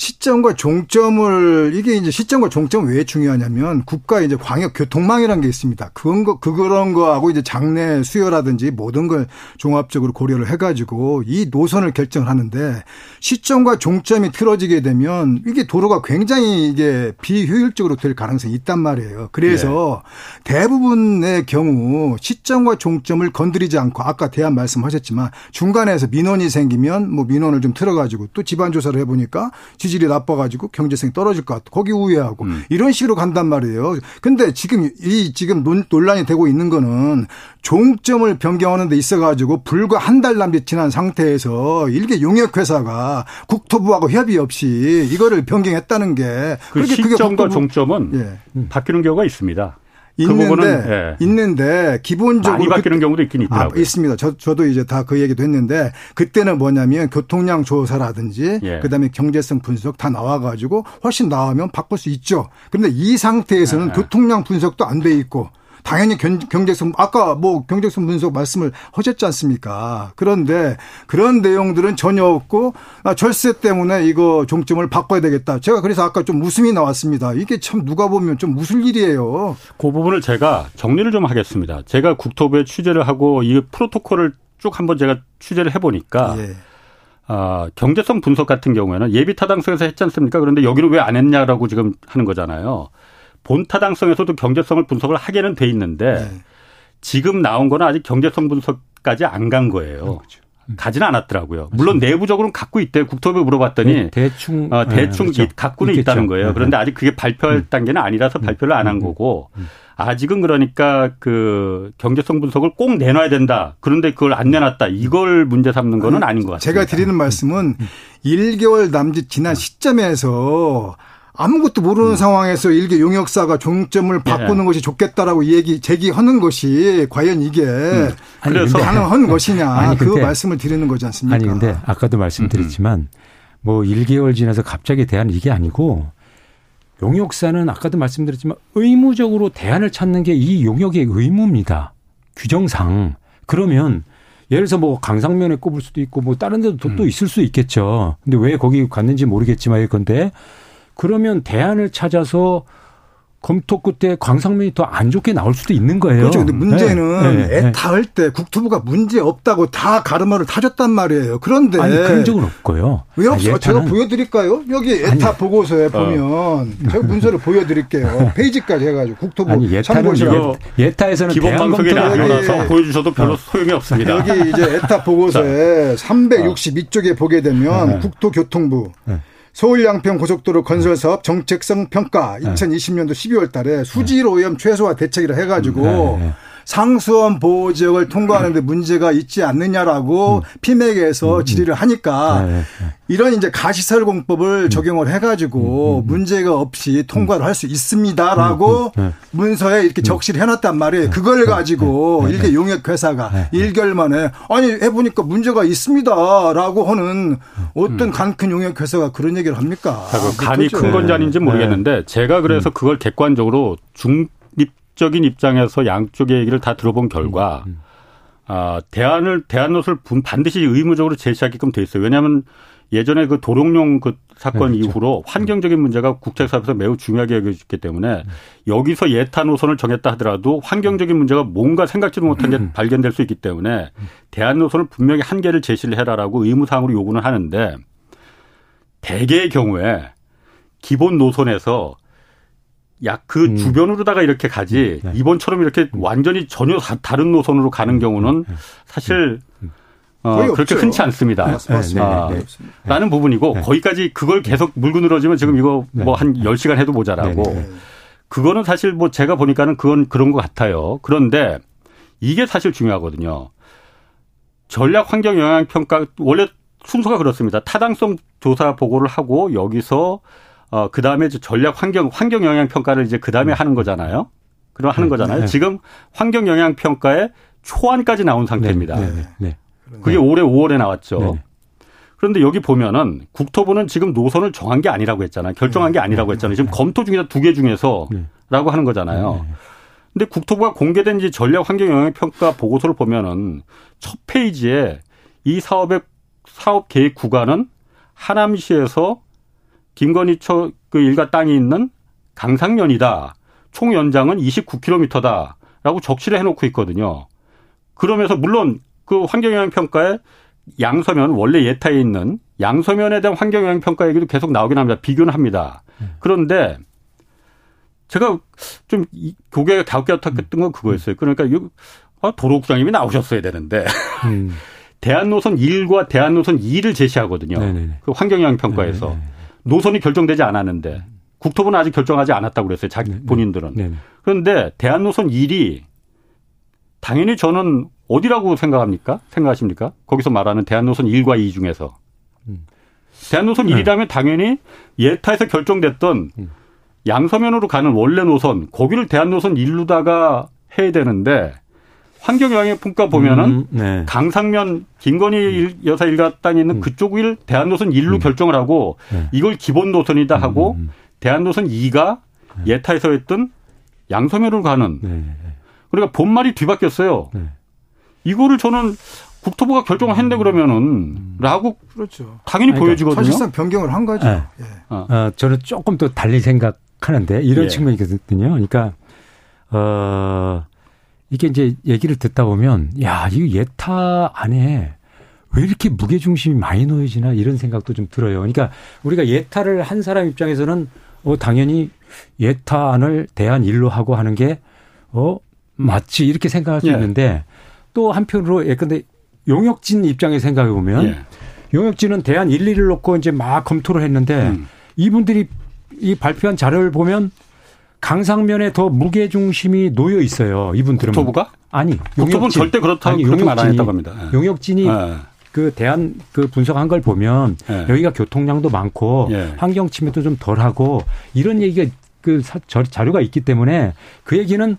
시점과 종점을 이게 이제 시점과 종점 왜 중요하냐면 국가 이제 광역 교통망이라는 게 있습니다. 그런 거 그런 거하고 이제 장내 수요라든지 모든 걸 종합적으로 고려를 해 가지고 이 노선을 결정하는데 시점과 종점이 틀어지게 되면 이게 도로가 굉장히 이게 비효율적으로 될 가능성이 있단 말이에요. 그래서 네. 대부분의 경우 시점과 종점을 건드리지 않고 아까 대안 말씀하셨지만 중간에서 민원이 생기면 뭐 민원을 좀 틀어 가지고 또 집안 조사를 해 보니까 지질이 나빠가지고 경제성이 떨어질 것 같고 거기 우회하고 음. 이런 식으로 간단 말이에요. 근데 지금 이 지금 논란이 되고 있는 거는 종점을 변경하는 데 있어가지고 불과 한 달 남짓 지난 상태에서 일개 용역회사가 국토부하고 협의 없이 이거를 변경했다는 게 그 시점과 종점은 예. 바뀌는 경우가 있습니다. 있는데 그 예. 있는데 기본적으로 많이 바뀌는 그, 경우도 있긴 있더라고요. 아, 있습니다. 저, 저도 이제 다 그 얘기도 했는데 그때는 뭐냐면 교통량 조사라든지 예. 그다음에 경제성 분석 다 나와가지고 훨씬 나오면 바꿀 수 있죠. 그런데 이 상태에서는 예. 교통량 분석도 안 돼 있고 당연히 경제성 아까 뭐 경제성 분석 말씀을 하셨지 않습니까? 그런데 그런 내용들은 전혀 없고 아, 절세 때문에 이거 종점을 바꿔야 되겠다. 제가 그래서 아까 좀 웃음이 나왔습니다. 이게 참 누가 보면 좀 웃을 일이에요. 그 부분을 제가 정리를 좀 하겠습니다. 제가 국토부에 취재를 하고 이 프로토콜을 쭉 한번 제가 취재를 해보니까 예. 아, 경제성 분석 같은 경우에는 예비 타당성에서 했지 않습니까? 그런데 여기는 왜 안 했냐라고 지금 하는 거잖아요. 본 타당성에서도 경제성을 분석을 하게는 돼 있는데 네. 지금 나온 거는 아직 경제성 분석까지 안 간 거예요. 그렇죠. 음. 가지는 않았더라고요. 물론 내부적으로는 갖고 있대. 국토부에 물어봤더니 대, 충 어, 대충 네, 그렇죠. 갖고는 있겠죠. 있다는 거예요. 네. 그런데 아직 그게 발표할 음. 단계는 아니라서 음. 발표를 안 한 거고 아직은 그러니까 그 경제성 분석을 꼭 내놔야 된다. 그런데 그걸 안 내놨다. 이걸 문제 삼는 거는 아닌 것 같습니다. 제가 드리는 말씀은 1개월 남짓 지난 시점에서 아무것도 모르는 음. 상황에서 일개 용역사가 종점을 예. 바꾸는 예. 것이 좋겠다라고 얘기 제기하는 것이 과연 이게 음. 아니, 그래서 가능한 것이냐 아니, 그 말씀을 드리는 거지 않습니까? 아니 근데 아까도 말씀드렸지만 음. 뭐 1개월 지나서 갑자기 대안 이게 아니고 용역사는 아까도 말씀드렸지만 의무적으로 대안을 찾는 게 이 용역의 의무입니다. 규정상 그러면 예를 들어서 뭐 강상면에 꼽을 수도 있고 뭐 다른 데도 또, 음. 또 있을 수 있겠죠. 근데 왜 거기 갔는지 모르겠지만 이건데 그러면 대안을 찾아서 검토 끝에 광상면이 더 안 좋게 나올 수도 있는 거예요. 그렇죠. 근데 문제는 네, 네, 애타 할때 국토부가 문제 없다고 다 가르마를 타줬단 말이에요. 그런데 아니 그런 적은 없고요. 왜 없어요? 제가 보여드릴까요? 여기 애타 아니, 보고서에 어. 보면 제가 문서를 보여드릴게요. 페이지까지 해가지고 국토부 아니 예타는 이거 예타에서는 기본 방송이 나오라서 보여주셔도 별로 어. 소용이 없습니다. 여기 이제 애타 보고서에 362쪽에 보게 되면 네. 국토교통부 네. 서울 양평 고속도로 건설 사업 정책성 평가 2020년도 12월 달에 수질 오염 최소화 대책이라 해 가지고 네, 네. 상수원 보호 지역을 통과하는데 문제가 있지 않느냐라고 음. 피맥에서 음. 질의를 하니까 네, 네. 이런 이제 가시설 공법을 음. 적용을 해가지고 음. 문제가 없이 통과를 할 수 있습니다라고 네. 문서에 이렇게 적시를 해놨단 말이에요. 그걸 가지고 일개 용역 회사가 1개월 만에 아니 해보니까 문제가 있습니다라고 하는 어떤 간 큰 용역 회사가 그런 얘기를 합니까? 그 간이 큰 건지 아닌지 모르겠는데 제가 그래서 그걸 객관적으로 중 적인 입장에서 양쪽의 얘기를 다 들어본 결과 음, 음. 아, 대안을 대안 노선을 반드시 의무적으로 제시하게끔 돼 있어요. 왜냐하면 예전에 그 도롱뇽 그 사건 네, 그렇죠. 이후로 환경적인 문제가 국제사업에서 매우 중요하게 여겨졌기 때문에 음. 여기서 예타 노선을 정했다 하더라도 환경적인 문제가 뭔가 생각지도 못한 게 음. 발견될 수 있기 때문에 대안 노선을 분명히 한계를 제시를 해라라고 의무사항으로 요구는 하는데 대개의 경우에 기본 노선에서 약그 음. 주변으로다가 이렇게 가지 음. 네. 이번처럼 이렇게 음. 완전히 전혀 다 른 노선으로 가는 음. 경우는 네. 사실 어, 그렇게 없죠. 흔치 않습니다. 네, 맞습니다. 아, 네, 네. 라는 부분이고 네. 거기까지 그걸 계속 물고 늘어지면 지금 이거 뭐 한 10시간 해도 모자라고 그거는 사실 뭐 제가 보니까는 그건 그런 것 같아요. 그런데 이게 사실 중요하거든요. 전략 환경 영향 평가 원래 순서가 그렇습니다. 타당성 조사 보고를 하고 여기서 어, 그 다음에 전략 환경, 환경 영향 평가를 이제 그 다음에 네. 하는 거잖아요. 그럼 하는 네. 거잖아요. 네. 지금 환경 영향 평가에 초안까지 나온 상태입니다. 네. 네. 네. 그게 올해 5월에 나왔죠. 그런데 여기 보면은 국토부는 지금 노선을 정한 게 아니라고 했잖아요. 결정한 게 아니라고 했잖아요. 지금 검토 중이다 두 개 중에서라고 하는 거잖아요. 근데 국토부가 공개된 이제 전략 환경 영향 평가 보고서를 보면은 첫 페이지에 이 사업의 사업 계획 구간은 하남시에서 김건희 초그 일가 땅이 있는 강상면이다. 총 연장은 29km다. 라고 적시를 해놓고 있거든요. 그러면서 물론 그 환경영향 평가에 양서면 원래 예타에 있는 양서면에 대한 환경영향 평가 얘기도 계속 나오긴 합니다. 비교는 합니다. 그런데 제가 좀 고개가 갸웃갸웃했던 건 그거였어요. 그러니까 아, 도로국장님이 나오셨어야 되는데 음. 대한노선 1과 대한노선 2를 제시하거든요. 네네네. 그 환경영향 평가에서. 네네네. 노선이 결정되지 않았는데 국토부는 아직 결정하지 않았다고 그랬어요. 자기 네, 네. 본인들은. 네, 네. 그런데 대한노선 1이 당연히 저는 어디라고 생각합니까? 생각하십니까? 거기서 말하는 대한노선 1과 2 중에서. 음. 대한노선 네. 1이라면 당연히 예타에서 결정됐던 음. 양서면으로 가는 원래 노선, 거기를 대한노선 1루다가 해야 되는데 환경영향평가 보면은 음, 네. 강상면 김건희 여사 일가 땅에 있는 음. 그쪽을 대한노선 1로 음. 결정을 하고 네. 이걸 기본 노선이다 하고 음, 음. 대한노선 2가 네. 예타에서 했던 양서면으로 가는 네. 그러니까 본말이 뒤바뀌었어요. 네. 이거를 저는 국토부가 결정을 했는데 그러면은 라고 그렇죠. 당연히 그러니까 보여지거든요. 사실상 변경을 한 거죠. 네. 예. 어. 어, 저는 조금 더 달리 생각하는데 이런 예. 측면이거든요. 그러니까 어 이게 이제 얘기를 듣다 보면 야, 이거 예타 안에 왜 이렇게 무게 중심이 많이 놓여지나 이런 생각도 좀 들어요. 그러니까 우리가 예타를 한 사람 입장에서는 어 당연히 예타안을 대안 일로 하고 하는 게 어 맞지 이렇게 생각할 수 예. 있는데 또 한편으로 예컨대 용역진 입장에 생각해 보면 예. 용역진은 1, 2를 놓고 이제 막 검토를 했는데 음. 이분들이 이 발표한 자료를 보면 강상면에 더 무게 중심이 놓여 있어요. 이분들은 국토부가 아니 용역부는 절대 그렇다고 아니, 그렇게 말안 했다고 합니다. 네. 용역진이 네. 그 대한 그 분석한 걸 보면 네. 여기가 교통량도 많고 네. 환경 침해도 좀 덜하고 이런 얘기가 그 자료가 있기 때문에 그 얘기는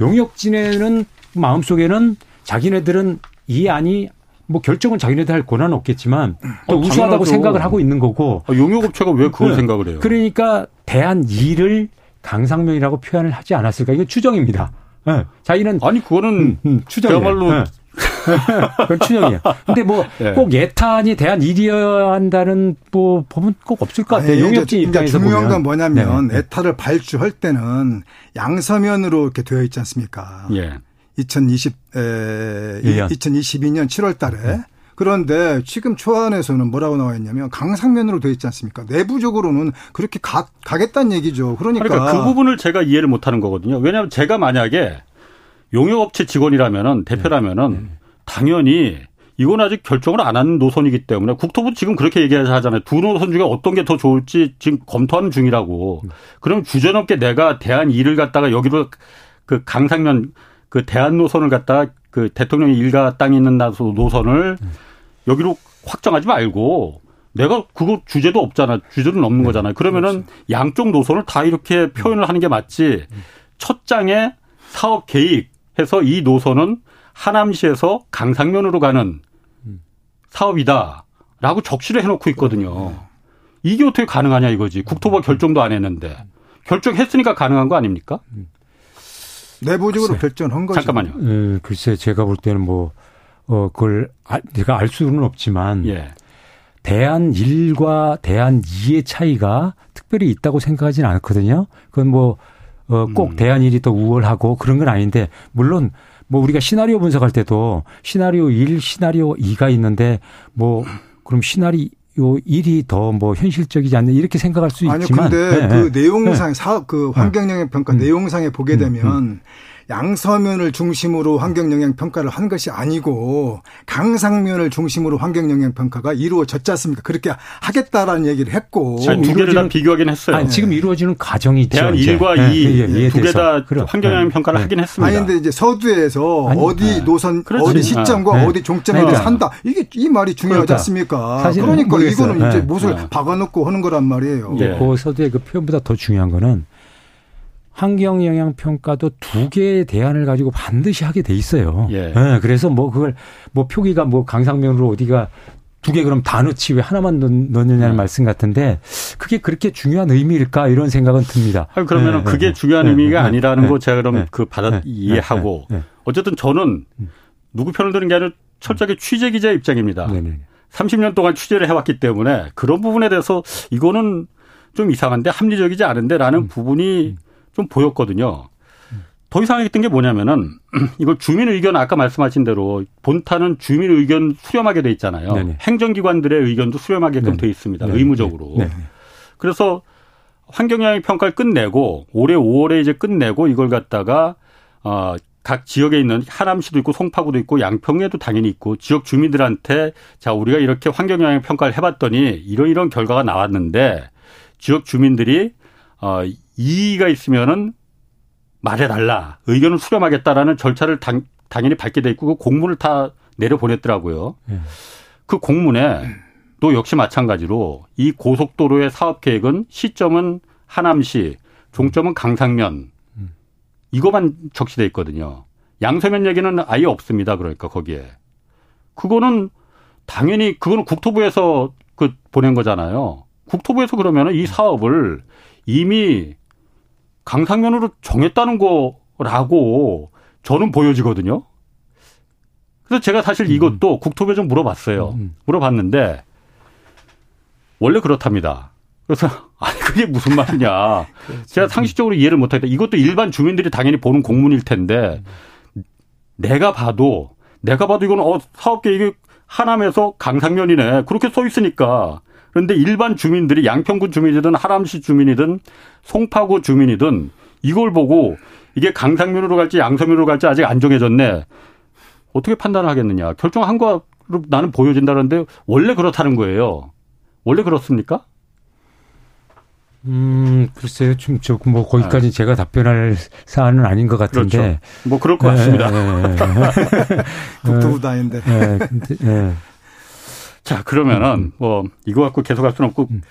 용역진에는 마음속에는 자기네들은 이 안이 뭐 결정은 자기네들 할 권한은 없겠지만 또 어, 우수하다고 생각을 하고 있는 거고 아, 용역업체가 왜 그걸 네. 생각을 해요? 그러니까 대한 일을 강상면이라고 표현을 하지 않았을까? 이게 추정입니다. 네. 자기는 아니 그거는 음, 음, 추정이야말로 네. 그건 추정이야. 근데 뭐꼭 예. 예탄이 대한 일이어야 한다는 뭐 법은 꼭 없을 것 같아요. 용역진 입장에서 중요한 건 뭐냐면 네. 에타를 발주할 때는 양서면으로 이렇게 되어 있지 않습니까? 예. 2020, 에, 2022년 7월 달에. 네. 그런데 지금 초안에서는 뭐라고 나와 있냐면 강상면으로 되어 있지 않습니까? 내부적으로는 그렇게 가, 가겠다는 얘기죠. 그러니까. 그러니까 그 부분을 제가 이해를 못 하는 거거든요. 왜냐하면 제가 만약에 용역업체 직원이라면은 대표라면은 네. 네. 당연히 이건 아직 결정을 안 한 노선이기 때문에 국토부 지금 그렇게 얘기하잖아요. 두 노선 중에 어떤 게 더 좋을지 지금 검토하는 중이라고. 그럼 주저넘게 내가 대한 일을 갖다가 여기로 그 강상면 그 대한 노선을 갖다가 그 대통령의 일가 땅이 있는 노선을 여기로 확정하지 말고 내가 그거 주제도 없잖아. 주제는 없는 네. 거잖아요. 그러면은 그렇죠. 양쪽 노선을 다 이렇게 표현을 하는 게 맞지. 첫 장에 사업 계획 해서 이 노선은 하남시에서 강상면으로 가는 사업이다라고 적시를 해놓고 있거든요. 이게 어떻게 가능하냐 이거지. 국토부가 결정도 안 했는데 결정했으니까 가능한 거 아닙니까? 내부적으로 결정한 거죠. 잠깐만요. 음, 글쎄 제가 볼 때는 뭐 어, 그걸 알, 제가 알 수는 없지만 예. 대안 1과 대안 2의 차이가 특별히 있다고 생각하지는 않거든요. 그건 뭐, 어, 꼭 음. 대안 1이 더 우월하고 그런 건 아닌데, 물론 뭐 우리가 시나리오 분석할 때도 시나리오 1, 시나리오 2가 있는데 뭐 그럼 시나리 오 1이 더 뭐 현실적이지 않냐 이렇게 생각할 수 있지만 아니요 근데 네, 그 네. 내용상 네. 사업 그 환경 영향 평가 음. 내용상에 보게 음. 되면 음. 양서면을 중심으로 환경 영향 평가를 한 것이 아니고 강상면을 중심으로 환경 영향 평가가 이루어졌지 않습니까? 그렇게 하겠다라는 얘기를 했고 두 개를 다 비교하긴 했어요. 아니, 지금 이루어지는 과정이 있죠. 대한 1과 2 두 개 다 환경 영향 평가를 네. 하긴 했습니다. 아니 근데 이제 서두에서 아니, 어디 네. 노선 그렇지. 어디 시점과 네. 어디 종점에 그러니까. 산다. 이게 이 말이 중요하지 그러니까. 않습니까? 그러니까 이거는 이제 못을 네. 박아놓고 하는 거란 말이에요. 네. 그 서두의 그 표현보다 더 중요한 거는 환경 영향 평가도 두 개의 대안을 가지고 반드시 하게 돼 있어요. 예. 네, 그래서 뭐 그걸 뭐 표기가 뭐 강상면으로 어디가 두 개 그럼 다 넣지 왜 하나만 넣, 느냐는 음. 말씀 같은데 그게 그렇게 중요한 의미일까 이런 생각은 듭니다. 아니, 그러면 네, 그게 네, 중요한 네, 의미가 네, 아니라는 네, 거 제가 그럼 그 받아 이해하고 어쨌든 저는 음. 누구 편을 드는 게 아니라 철저하게 취재 기자 입장입니다. 네네. 30년 동안 취재를 해왔기 때문에 그런 부분에 대해서 이거는 좀 이상한데 합리적이지 않은데라는 음. 부분이 음. 좀 보였거든요. 더 이상했던 게 뭐냐면은 이걸 주민 의견 아까 말씀하신 대로 본타는 주민 의견 수렴하게 돼 있잖아요. 네네. 행정기관들의 의견도 수렴하게끔 네네. 돼 있습니다. 네네. 의무적으로. 그래서 환경영향 평가를 끝내고 올해 5월에 이제 끝내고 이걸 갖다가 어, 각 지역에 있는 하남시도 있고 송파구도 있고 양평에도 당연히 있고 지역 주민들한테 자 우리가 이렇게 환경영향 평가를 해봤더니 이런 이런 결과가 나왔는데 지역 주민들이 어 이의가 있으면은 말해달라. 의견을 수렴하겠다라는 절차를 당, 당연히 밟게 돼 있고 그 공문을 다 내려보냈더라고요. 네. 그 공문에 또 역시 마찬가지로 이 고속도로의 사업 계획은 시점은 하남시, 종점은 강상면 이거만 적시돼 있거든요. 양서면 얘기는 아예 없습니다. 그러니까 거기에 그거는 당연히 그거는 국토부에서 그 보낸 거잖아요. 국토부에서 그러면은 이 사업을 이미 강상면으로 정했다는 거라고 저는 보여지거든요. 그래서 제가 사실 이것도 음. 국토부에 좀 물어봤어요. 음, 음. 물어봤는데 원래 그렇답니다. 그래서 아니 그게 무슨 말이냐. 그렇죠. 제가 상식적으로 이해를 못하겠다. 이것도 일반 주민들이 당연히 보는 공문일 텐데 내가 봐도 내가 봐도 이건 어 사업 계획이 하남에서 강상면이네. 그렇게 써 있으니까 그런데 일반 주민들이 양평군 주민이든 하남시 주민이든 송파구 주민이든 이걸 보고 이게 강상면으로 갈지 양서면으로 갈지 아직 안 정해졌네. 어떻게 판단을 하겠느냐. 결정한 거로 나는 보여진다는데 원래 그렇다는 거예요. 원래 그렇습니까? 음, 글쎄요. 좀, 저, 뭐, 거기까지 아. 제가 답변할 사안은 아닌 것 같은데. 그렇죠. 뭐, 그럴 것 같습니다. 국토부 다인데. 예. 자, 그러면은 음, 음. 뭐 이거 갖고 계속 할 수는 없고 음.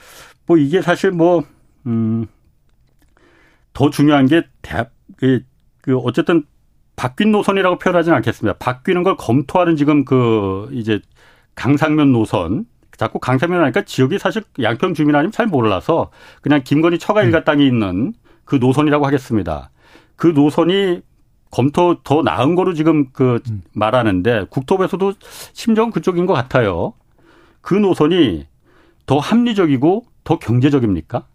뭐 이게 사실 뭐 음, 더 중요한 게 대, 그, 그 어쨌든 바뀐 노선이라고 표현하지는 않겠습니다. 바뀌는 걸 검토하는 지금 그 이제 강상면 노선 자꾸 강상면 하니까 지역이 사실 양평 주민 아니면 잘 몰라서 그냥 김건희 처가 일가 땅이 있는 그 노선이라고 하겠습니다. 그 노선이 검토 더 나은 거로 지금 그 음. 말하는데 국토부에서도 심정 그쪽인 것 같아요. 그 노선이 더 합리적이고 더 경제적입니까?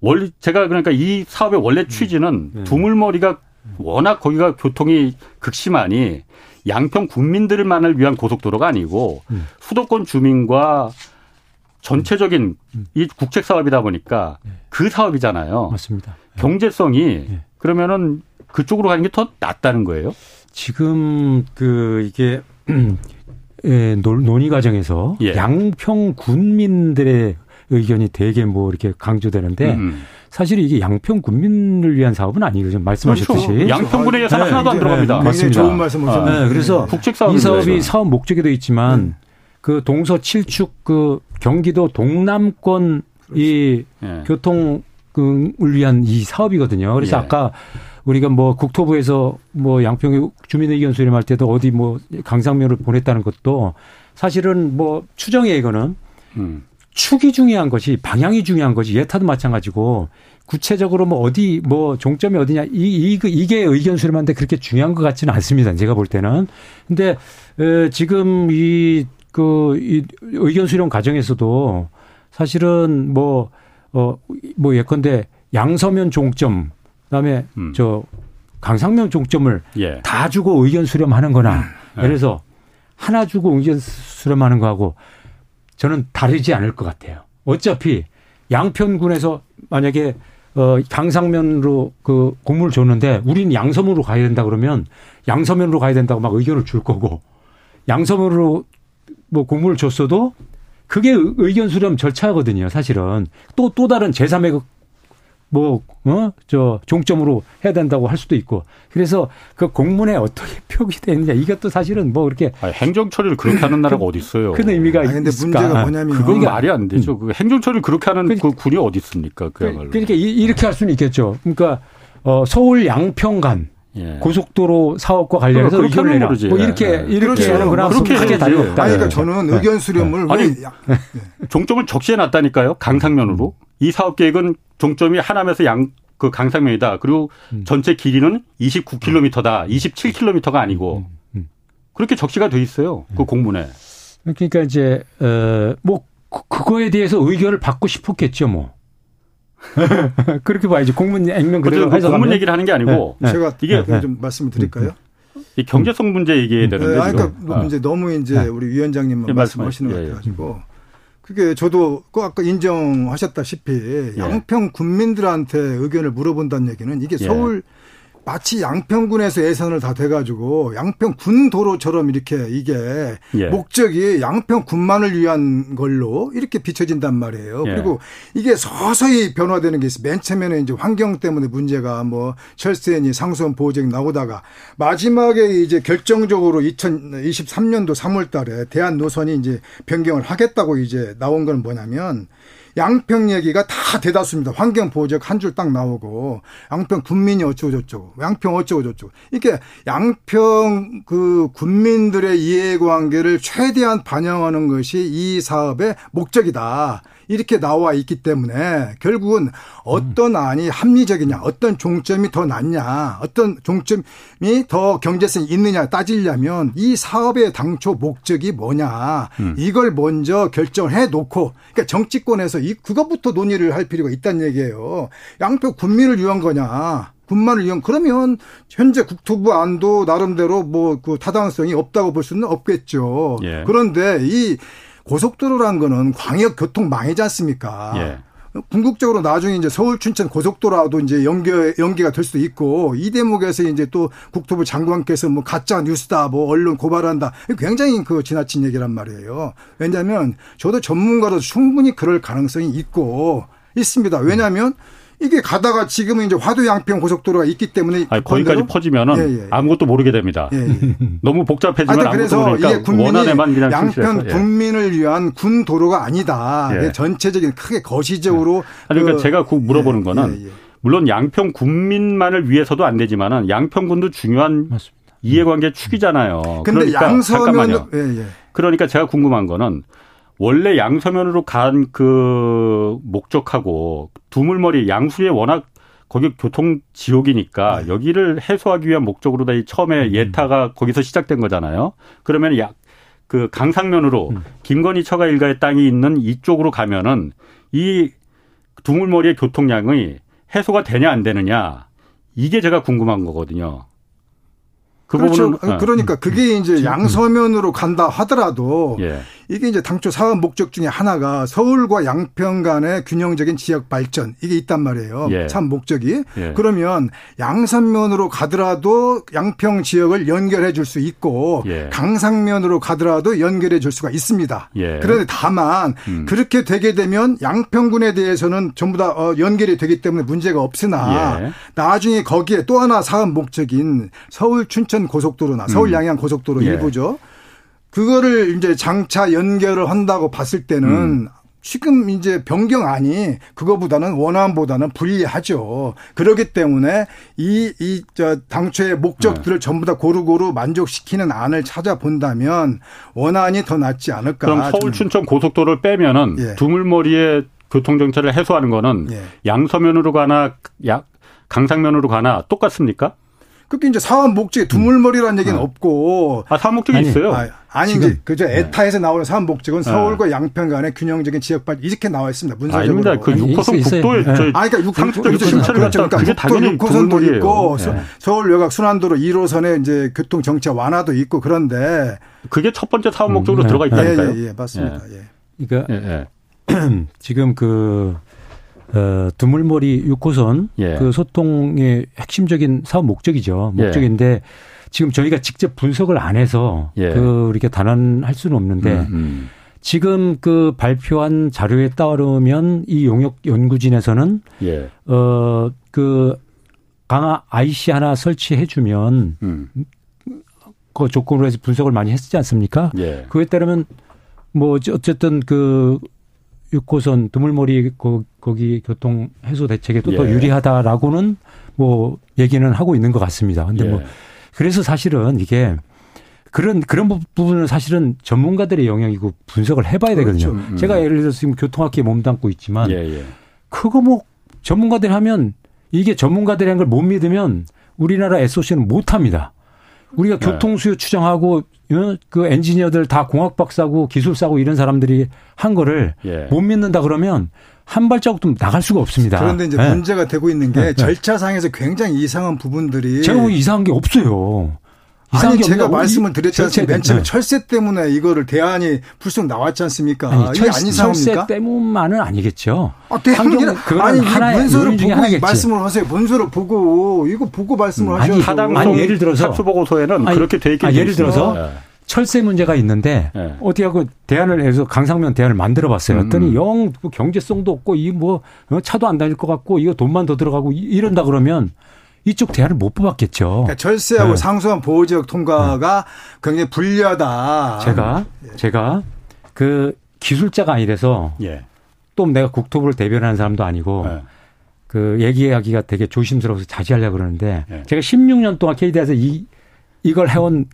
원래 제가 그러니까 이 사업의 원래 취지는 네. 두물머리가 워낙 거기가 교통이 극심하니 양평 국민들만을 위한 고속도로가 아니고 음. 수도권 주민과 전체적인 음. 이 국책 사업이다 보니까 네. 그 사업이잖아요. 맞습니다. 경제성이 네. 그러면은 그쪽으로 가는 게 더 낫다는 거예요? 지금 그 이게 예, 논의 과정에서 예. 양평 군민들의 의견이 되게 뭐 이렇게 강조되는데 음. 사실 이게 양평 군민을 위한 사업은 아니거든요. 말씀하셨듯이 그렇죠. 양평군에 예산 네. 하나도 안 들어갑니다. 네. 맞습니다. 좋은 말씀 하셨네요. 네. 그래서 국책 이 사업이 사업 목적에도 있지만 음. 그 동서 7축 그 경기도 동남권 이 예. 교통을 위한 이 사업이거든요. 그래서 예. 아까 우리가 뭐 국토부에서 뭐 양평 주민의견 수렴할 때도 어디 뭐 강상면을 보냈다는 것도 사실은 뭐 추정에 이거는 음. 축이 중요한 것이 방향이 중요한 것이 예타도 마찬가지고 구체적으로 뭐 어디 뭐 종점이 어디냐 이, 이 이게 의견 수렴한데 그렇게 중요한 것 같지는 않습니다. 제가 볼 때는. 근데 에, 지금 이 그, 이 의견 수렴 과정에서도 사실은 뭐, 어, 뭐 예컨대 양서면 종점, 그 다음에 음. 저 강상면 종점을 예. 다 주고 의견 수렴하는 거나 음. 예. 들어서 하나 주고 의견 수렴하는 거하고 저는 다르지 않을 것 같아요. 어차피 양편군에서 만약에 어 강상면으로 그 공문을 줬는데 우리는 양서면으로 가야 된다 그러면 양서면으로 가야 된다고 막 의견을 줄 거고 양서면으로 뭐 공문을 줬어도 그게 의견 수렴 절차거든요, 사실은. 또, 또 다른 제3의 뭐, 어, 저, 종점으로 해야 된다고 할 수도 있고. 그래서 그 공문에 어떻게 표기되느냐. 이것도 사실은 뭐 이렇게. 아니, 행정처리를 그렇게 하는 나라가 어디 있어요. 큰 의미가 아니, 근데 있을까. 문제가 뭐냐면. 그건 네. 말이 안 되죠. 음. 그 행정처리를 그렇게 하는 그, 그 군이 어디 있습니까. 그야말로. 그러니까 이렇게 할 수는 있겠죠. 그러니까, 어, 서울 양평 간 예. 고속도로 사업과 관련해서 그렇게 의견을 내라. 뭐 이렇게 예. 이렇게 그렇죠. 하는 거랑 그렇게 크게 다르다. 아니 그러니까 저는 네. 의견 수렴을 네. 아니 종점을 적시해 놨다니까요. 강상면으로 이 사업 계획은 종점이 하남에서 양 그 강상면이다. 그리고 음. 전체 길이는 29km다. 27km가 아니고 음. 음. 그렇게 적시가 돼 있어요. 그 공문에. 그러니까 이제 어뭐 그, 그거에 대해서 의견을 받고 싶었겠죠, 뭐. 그렇게 봐야지. 공문 액면 그대로 해서 공문 얘기를 하는 게 아니고 네. 네. 제가 이게 네. 좀 말씀을 드릴까요? 음. 이 경제성 문제 얘기해야 되는데. 아, 그러니까 뭐 이제 너무 이제 네. 우리 위원장님만 예, 말씀하시는 것 예, 예. 같아가지고 그게 저도 그 아까 인정하셨다시피 양평 군민들한테 의견을 물어본다는 얘기는 이게 서울 마치 양평군에서 예산을 다 대가지고 양평군 도로처럼 이렇게 이게 예. 목적이 양평군만을 위한 걸로 이렇게 비춰진단 말이에요. 예. 그리고 이게 서서히 변화되는 게 있어요. 맨 처음에는 이제 환경 때문에 문제가 뭐 철새니 상수원 보호쟁 나오다가 마지막에 이제 결정적으로 2023년도 3월 달에 대한 노선이 이제 변경을 하겠다고 이제 나온 건 뭐냐면 양평 얘기가 다 대다수입니다. 환경 보호제가 한줄 딱 나오고 양평 군민이 어쩌고 저쩌고 양평 어쩌고 저쩌고 이렇게 양평 그 군민들의 이해관계를 최대한 반영하는 것이 이 사업의 목적이다. 이렇게 나와 있기 때문에 결국은 어떤 안이 합리적이냐, 어떤 종점이 더 낫냐, 어떤 종점이 더 경제성이 있느냐 따지려면 이 사업의 당초 목적이 뭐냐, 음. 이걸 먼저 결정을 해 놓고, 그러니까 정치권에서 이, 그것부터 논의를 할 필요가 있다는 얘기예요. 양평 군민을 위한 거냐, 군만을 위한 그러면 현재 국토부 안도 나름대로 뭐 그 타당성이 없다고 볼 수는 없겠죠. 예. 그런데 이 고속도로란 거는 광역 교통 망이지 않습니까? 예. 궁극적으로 나중에 이제 서울 춘천 고속도로도 이제 연계 연계가 될 수도 있고 이 대목에서 이제 또 국토부 장관께서 뭐 가짜 뉴스다 뭐 언론 고발한다 굉장히 그 지나친 얘기란 말이에요. 왜냐하면 저도 전문가로 충분히 그럴 가능성이 있고 있습니다. 왜냐하면 음. 이게 가다가 지금은 이제 화도 양평 고속도로가 있기 때문에 아니, 거기까지 퍼지면은 예, 예. 아무것도 모르게 됩니다. 예, 예. 너무 복잡해지면 그래서 아무것도 모르니까 이게 국민이 그냥 양평 예. 국민을 위한 군 도로가 아니다. 예. 전체적인 크게 거시적으로 아니 그러니까 그, 제가 그 물어보는 거는 물론 양평 국민만을 위해서도 안 되지만은 양평군도 중요한 맞습니다. 이해관계 축이잖아요. 근데 그러니까 양서면 그러니까 제가 궁금한 거는 원래 양서면으로 간 그 목적하고 두물머리 양수에 워낙 거기 교통 지옥이니까 네. 여기를 해소하기 위한 목적으로 다 처음에 음. 예타가 거기서 시작된 거잖아요. 그러면 약 그 강상면으로 음. 김건희 처가 일가의 땅이 있는 이쪽으로 가면은 이 두물머리의 교통량이 해소가 되냐 안 되느냐 이게 제가 궁금한 거거든요. 그 그렇죠. 부분은, 어. 그러니까 그게 이제 음. 양서면으로 간다 하더라도 예. 이게 이제 당초 사업 목적 중에 하나가 서울과 양평 간의 균형적인 지역 발전 이게 있단 말이에요. 예. 참 목적이. 예. 그러면 양산면으로 가더라도 양평 지역을 연결해 줄 수 있고 예. 강상면으로 가더라도 연결해 줄 수가 있습니다. 예. 그런데 다만 음. 그렇게 되게 되면 양평군에 대해서는 전부 다 어, 연결이 되기 때문에 문제가 없으나 예. 나중에 거기에 또 하나 사업 목적인 서울 춘천 고속도로나 서울 음. 양양 고속도로 음. 일부죠. 그거를 이제 장차 연결을 한다고 봤을 때는 음. 지금 이제 변경안이 그거보다는 원안보다는 불리하죠. 그렇기 때문에 이, 이, 저, 당초의 목적들을 네. 전부 다 고루고루 만족시키는 안을 찾아본다면 원안이 더 낫지 않을까. 그럼 서울 춘천 고속도로를 빼면은 예. 두물머리의 교통정체를 해소하는 거는 예. 양서면으로 가나 야, 강상면으로 가나 똑같습니까? 그게 이제 사업 목적에 두물머리라는 얘기는 어. 없고. 아, 사업 목적이 아니, 있어요. 아, 니 이제 그저 네. 에타에서 나오는 사업 목적은 네. 서울과 양평 간의 균형적인 지역 발 이렇게 나와 있습니다. 문서적으로. 아닙니다. 그 6호선 국도에 네. 아, 그러니까 6호선 심차를 그렇죠. 그러니까 그게 당연히 6호선도 있고 네. 서울 여각 순환도로 1호선에 이제 교통 정체 완화도 있고 그런데 그게 첫 번째 사업 목적으로 음, 들어가 있다니까요. 예, 예, 예 맞습니다. 예. 그러니까 예, 예. 지금 그 어, 두물머리 6호선 예. 그 소통의 핵심적인 사업 목적이죠. 예. 목적인데 예. 지금 저희가 직접 분석을 안 해서 예. 그 이렇게 단언할 수는 없는데 음, 음. 지금 그 발표한 자료에 따르면 이 용역 연구진에서는 예. 어그 강화 IC 하나 설치해 주면 음. 그 조건으로 해서 분석을 많이 했지 않습니까? 예. 그에 따르면 뭐 어쨌든 그 6호선 드물머리 거기 교통 해소 대책에 또더 예. 유리하다라고는 뭐 얘기는 하고 있는 것 같습니다. 근데 뭐 예. 뭐 그래서 사실은 이게 그런 그런 부분은 사실은 전문가들의 영역이고 분석을 해봐야 되거든요. 그렇죠. 음. 제가 예를 들어서 지금 교통학기에 몸담고 있지만 예, 예. 그거 뭐 전문가들이 하면 이게 전문가들이 한 걸 못 믿으면 우리나라 SOC는 못 합니다. 우리가 네. 교통수요 추정하고 어? 그 엔지니어들 다 공학 박사고 기술사고 이런 사람들이 한 거를 예. 못 믿는다 그러면 한 발자국도 나갈 수가 없습니다. 그런데 이제 네. 문제가 되고 있는 게 네. 절차상에서 굉장히 이상한 부분들이 제가 뭐 이상한 게 없어요. 아니 제가 말씀을 드렸지 않습니까? 맨 처음에 네. 철새 때문에 이거를 대안이 불쑥 나왔지 않습니까? 아니, 철, 이상합니까? 철새 때문만은 아니겠죠. 아, 대안이라 아니 하나의 문서를 보고 하나겠지. 말씀을 하세요. 문서를 보고 이거 보고 말씀을 음, 하셔야죠. 아니, 타당 아니 예를 들어서 탑수 보고서에는 아니, 그렇게 돼 있긴 아, 예를 들어서 네. 철새 문제가 있는데 네. 어떻게 하고 대안을 해서 강상면 대안을 만들어 봤어요. 음. 했더니 영 경제성도 없고 이 뭐 차도 안 다닐 것 같고 이거 돈만 더 들어가고 이런다 그러면 이쪽 대안을 못 뽑았겠죠. 그러니까 철새하고 네. 상수원 보호 지역 통과가 네. 굉장히 불리하다. 제가 예. 제가 그 기술자가 아니라서 예. 또 내가 국토부를 대변하는 사람도 아니고 네. 그 얘기하기가 되게 조심스러워서 자제하려고 그러는데 예. 제가 16년 동안 KD에서 이 이걸 해온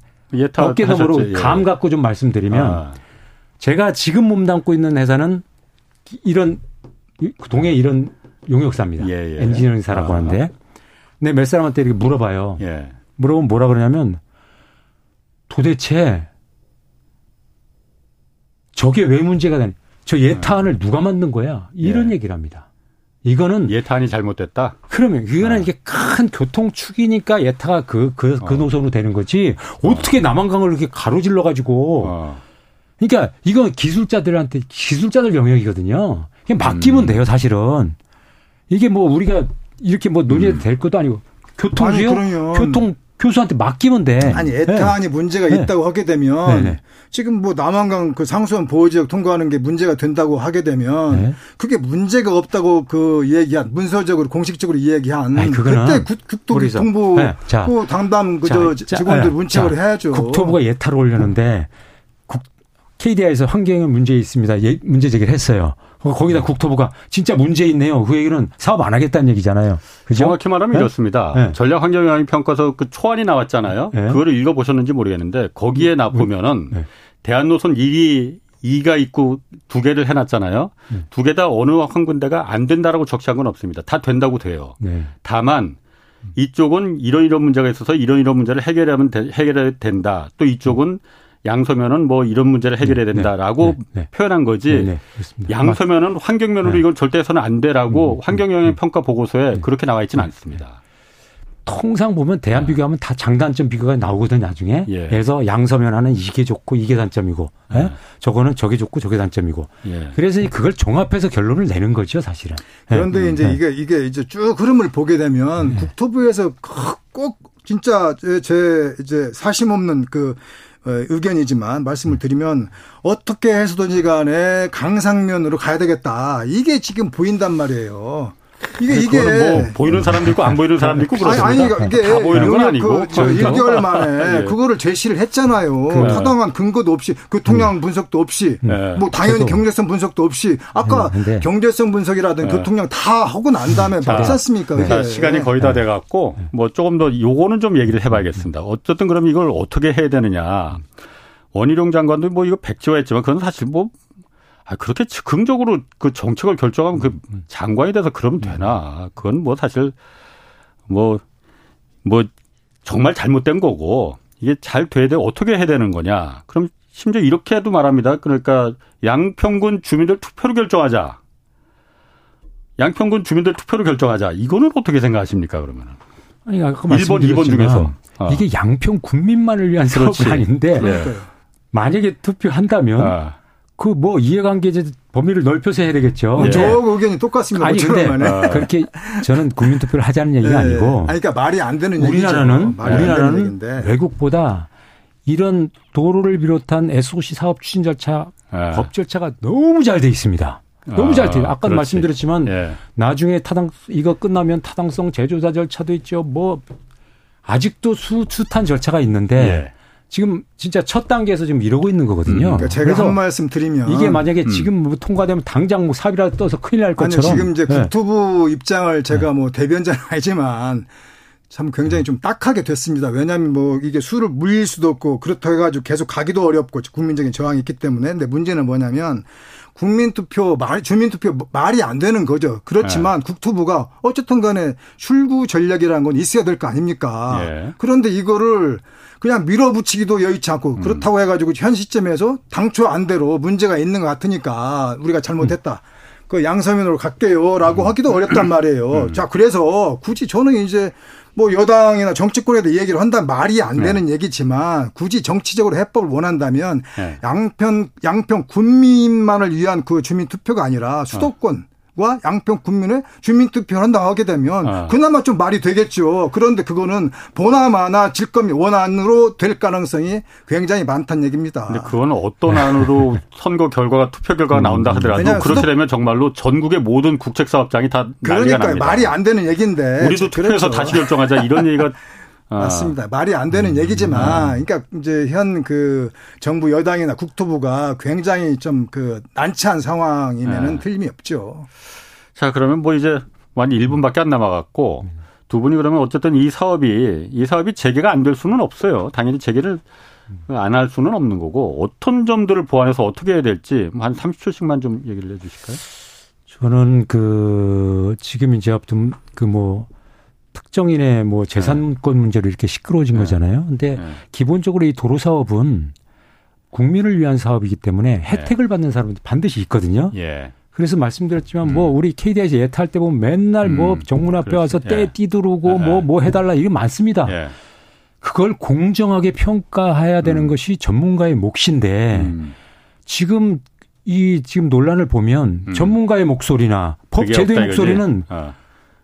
어깨너머로 예. 감 갖고 좀 말씀드리면 아. 제가 지금 몸담고 있는 회사는 이런 동해 이런 용역사입니다. 예, 예. 엔지니어링사라고 아. 하는데 내몇 사람한테 이렇게 물어봐요. 예. 물어보면 뭐라 그러냐면 도대체 저게 왜 문제가 되냐. 저 예타안을 음. 누가 만든 거야? 이런 예. 얘기를 합니다. 이거는 예타안이 잘못됐다. 그러면 이거는 아. 이게 큰 교통 축이니까 예타가 그그 그, 그 어. 노선으로 되는 거지. 어떻게 남한강을 이렇게 가로질러 가지고. 어. 그러니까 이건 기술자들한테 기술자들 영역이거든요. 그냥 맡기면 음. 돼요, 사실은. 이게 뭐 우리가 이렇게 뭐 논의될 음. 것도 아니고 교통수요 교통 교수한테 맡기면 돼. 아니 에탄이 네. 문제가 네. 있다고 하게 되면 네. 네. 지금 뭐 남한강 그 상수원 보호지역 통과하는 게 문제가 된다고 하게 되면 네. 그게 문제가 없다고 그 얘기한 문서적으로 공식적으로 이야기한 아니, 그때 국토부 통부 네. 자, 그 당담 그저 직원들 문책을 해야죠. 국토부가 예타를 올렸는데 국, KDI에서 환경에 문제 있습니다. 예, 문제 제기를 했어요. 어, 거기다 국토부가 진짜 문제 있네요. 그 얘기는 사업 안 하겠다는 얘기잖아요. 그죠? 정확히 말하면 네? 이렇습니다. 네. 전략 환경 영향 평가서 그 초안이 나왔잖아요. 네. 그거를 읽어 보셨는지 모르겠는데 거기에 나 보면은 네. 대한 노선 1위 2가 있고 두 개를 해놨잖아요. 음. 두개 다 어느 한 군데가 안 된다라고 적시한 건 없습니다. 다 된다고 돼요. 네. 다만 이쪽은 이런 이런 문제가 있어서 이런 이런 문제를 해결하면 되, 해결해야 된다. 또 이쪽은 양서면은 뭐 이런 문제를 해결해야 네, 네, 된다라고 네, 네, 표현한 거지. 네, 양서면은 환경면으로 이건 절대 해서는 안 돼라고 음, 음, 환경영향 음. 평가 보고서에 그렇게 나와 있지는 않습니다. 통상 보면 대안 비교하면 다 장단점 비교가 나오거든 나중에. 예. 그래서 양서면 하는 이게 좋고 이게 단점이고, 예. 예? 저거는 저게 좋고 저게 단점이고. 예. 그래서 그걸 종합해서 결론을 내는 거죠 사실은. 예. 그런데 예. 이제 이게 이게 이제 쭉 흐름을 보게 되면 국토부에서 꼭 진짜 제, 제 이제 사심 없는 그 어, 의견이지만 말씀을 드리면 어떻게 해서든지 간에 강상면으로 가야 되겠다. 이게 지금 보인단 말이에요. 이게 이게 뭐 보이는 사람도 있고 안 보이는 사람도 있고 그렇습니다. 아니, 아니 이게 다 보이는 건 아니고 그, 저 1개월 만에 예. 그거를 제시를 했잖아요. 그, 타당한 근거도 없이 교통량 음. 분석도 없이 네. 뭐 당연히 경제성 분석도 없이 아까 네. 경제성 분석이라든 네. 교통량 다 하고 난 다음에 맞지 않습니까? 네. 시간이 거의 다 돼 갖고 뭐 조금 더 요거는 좀 얘기를 해 봐야겠습니다. 어쨌든 그럼 이걸 어떻게 해야 되느냐. 원희룡 장관도 뭐 이거 백지화했지만 그건 사실 뭐 아, 그렇게 즉흥적으로 그 정책을 결정하면 그 장관이 돼서 그러면 되나. 그건 뭐 사실 뭐, 뭐 정말 잘못된 거고 이게 잘 돼야 돼. 어떻게 해야 되는 거냐. 그럼 심지어 이렇게도 말합니다. 그러니까 양평군 주민들 투표로 결정하자. 양평군 주민들 투표로 결정하자. 이거는 어떻게 생각하십니까, 그러면은? 아니, 아까 1번, 2번 중에서. 어. 이게 양평 군민만을 위한 사업이 아닌데 네. 만약에 투표한다면 아. 그 뭐 이해관계 범위를 넓혀서 해야 되겠죠. 예. 저 의견이 똑같습니다. 아니 근데 아. 그렇게 저는 국민 투표를 하자는 얘기가 네. 아니고. 아니, 그러니까 말이 안 되는 우리나라는 우리나라는 외국보다 이런 도로를 비롯한 SOC 사업 추진 절차, 예. 법 절차가 너무 잘 돼 있습니다. 너무 아, 잘 돼. 아까 말씀드렸지만 예. 나중에 타당 이거 끝나면 타당성 제조사 절차도 있죠. 뭐 아직도 수 수탄 절차가 있는데. 예. 지금 진짜 첫 단계에서 지금 이러고 있는 거거든요. 그러니까 제가 한 말씀 드리면 이게 만약에 음. 지금 뭐 통과되면 당장 뭐 사비라도 떠서 큰일 날 것처럼. 아니 지금 이제 네. 국토부 입장을 제가 네. 뭐 대변자는 아니지만 참 굉장히 좀 딱하게 됐습니다. 왜냐하면 뭐 이게 수를 물릴 수도 없고 그렇다고 해가지고 계속 가기도 어렵고 국민적인 저항이 있기 때문에 근데 문제는 뭐냐면 국민투표 말 주민투표 말이 안 되는 거죠. 그렇지만 네. 국토부가 어쨌든 간에 출구 전략이라는 건 있어야 될 거 아닙니까? 네. 그런데 이거를 그냥 밀어붙이기도 여의치 않고 음. 그렇다고 해가지고 현 시점에서 당초 안대로 문제가 있는 것 같으니까 우리가 잘못했다. 음. 그 양서면으로 갈게요라고 음. 하기도 어렵단 말이에요. 음. 자, 그래서 굳이 저는 이제 뭐 여당이나 정치권에도 얘기를 한다면 말이 안 되는 네. 얘기지만 굳이 정치적으로 해법을 원한다면 네. 양편 양평 군민만을 위한 그 주민 투표가 아니라 수도권 과 양평 군민의 주민투표를 하게 되면 아. 그나마 좀 말이 되겠죠. 그런데 그거는 보나마나 질검이 원안으로 될 가능성이 굉장히 많다는 얘기입니다. 근데 그거는 어떤 안으로 선거 결과가 투표 결과가 나온다 하더라도 그렇게 수도... 되면 정말로 전국의 모든 국책사업장이 다 그러니까 말이 안 되는 얘기인데 우리도 투표해서 그렇죠. 다시 결정하자 이런 얘기가 아. 맞습니다. 말이 안 되는 음. 얘기지만, 음. 그러니까 이제 현 그 정부 여당이나 국토부가 굉장히 좀 그 난처한 상황이면은 네. 틀림이 없죠. 자, 그러면 뭐 이제 완 1분밖에 안 남아갖고 두 분이 그러면 어쨌든 이 사업이 이 사업이 재개가 안 될 수는 없어요. 당연히 재개를 안 할 수는 없는 거고 어떤 점들을 보완해서 어떻게 해야 될지 한 30초씩만 좀 얘기를 해 주실까요? 저는 그 지금 이제 아무튼 그뭐 특정인의 뭐 재산권 네. 문제로 이렇게 시끄러워진 네. 거잖아요. 근데 네. 기본적으로 이 도로 사업은 국민을 위한 사업이기 때문에 네. 혜택을 받는 사람들 반드시 있거든요. 예. 그래서 말씀드렸지만 뭐 음. 뭐 우리 KDI에서 예탈 때 보면 맨날 뭐 음. 뭐 정문 앞에 그렇지. 와서 때 예. 뛰두르고 뭐뭐 뭐 해달라 이게 많습니다. 예. 그걸 공정하게 평가해야 되는 음. 것이 전문가의 몫인데 음. 지금 이 지금 논란을 보면 음. 전문가의 목소리나 법 제도의 목소리는 어.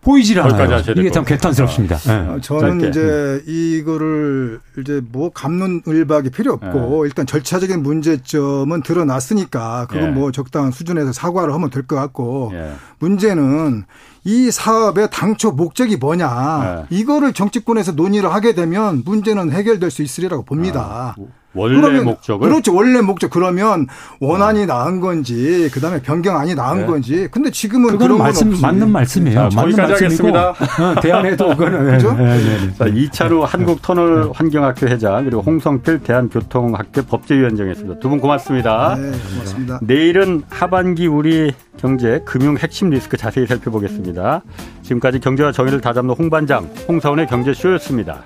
보이질 않아요. 이게 참 개탄스럽습니다. 네. 어, 저는 짧게. 이제 이거를 이제 뭐 감론을박이 필요 없고 네. 일단 절차적인 문제점은 드러났으니까 그건 네. 뭐 적당한 수준에서 사과를 하면 될 것 같고 예. 문제는 이 사업의 당초 목적이 뭐냐 네. 이거를 정치권에서 논의를 하게 되면 문제는 해결될 수 있으리라고 봅니다. 아, 뭐. 원래 그러면, 목적을 그렇죠. 원래 목적 그러면 원안이 음. 나은 건지 그다음에 변경안이 나은 네. 건지. 근데 지금은 그런 말씀 없이. 맞는 말씀이에요. 자, 맞는 말씀이니다 어, 대안에도 그거는 그렇죠? 네, 네, 네. 자, 2차로 한국 터널 환경학회 회장 그리고 홍성필 대한교통학회 법제위원장이었습니다. 두 분 고맙습니다. 네, 고맙습니다. 내일은 하반기 우리 경제 금융 핵심 리스크 자세히 살펴보겠습니다. 지금까지 경제와 정의를 다잡는 홍반장 홍사원의 경제쇼였습니다.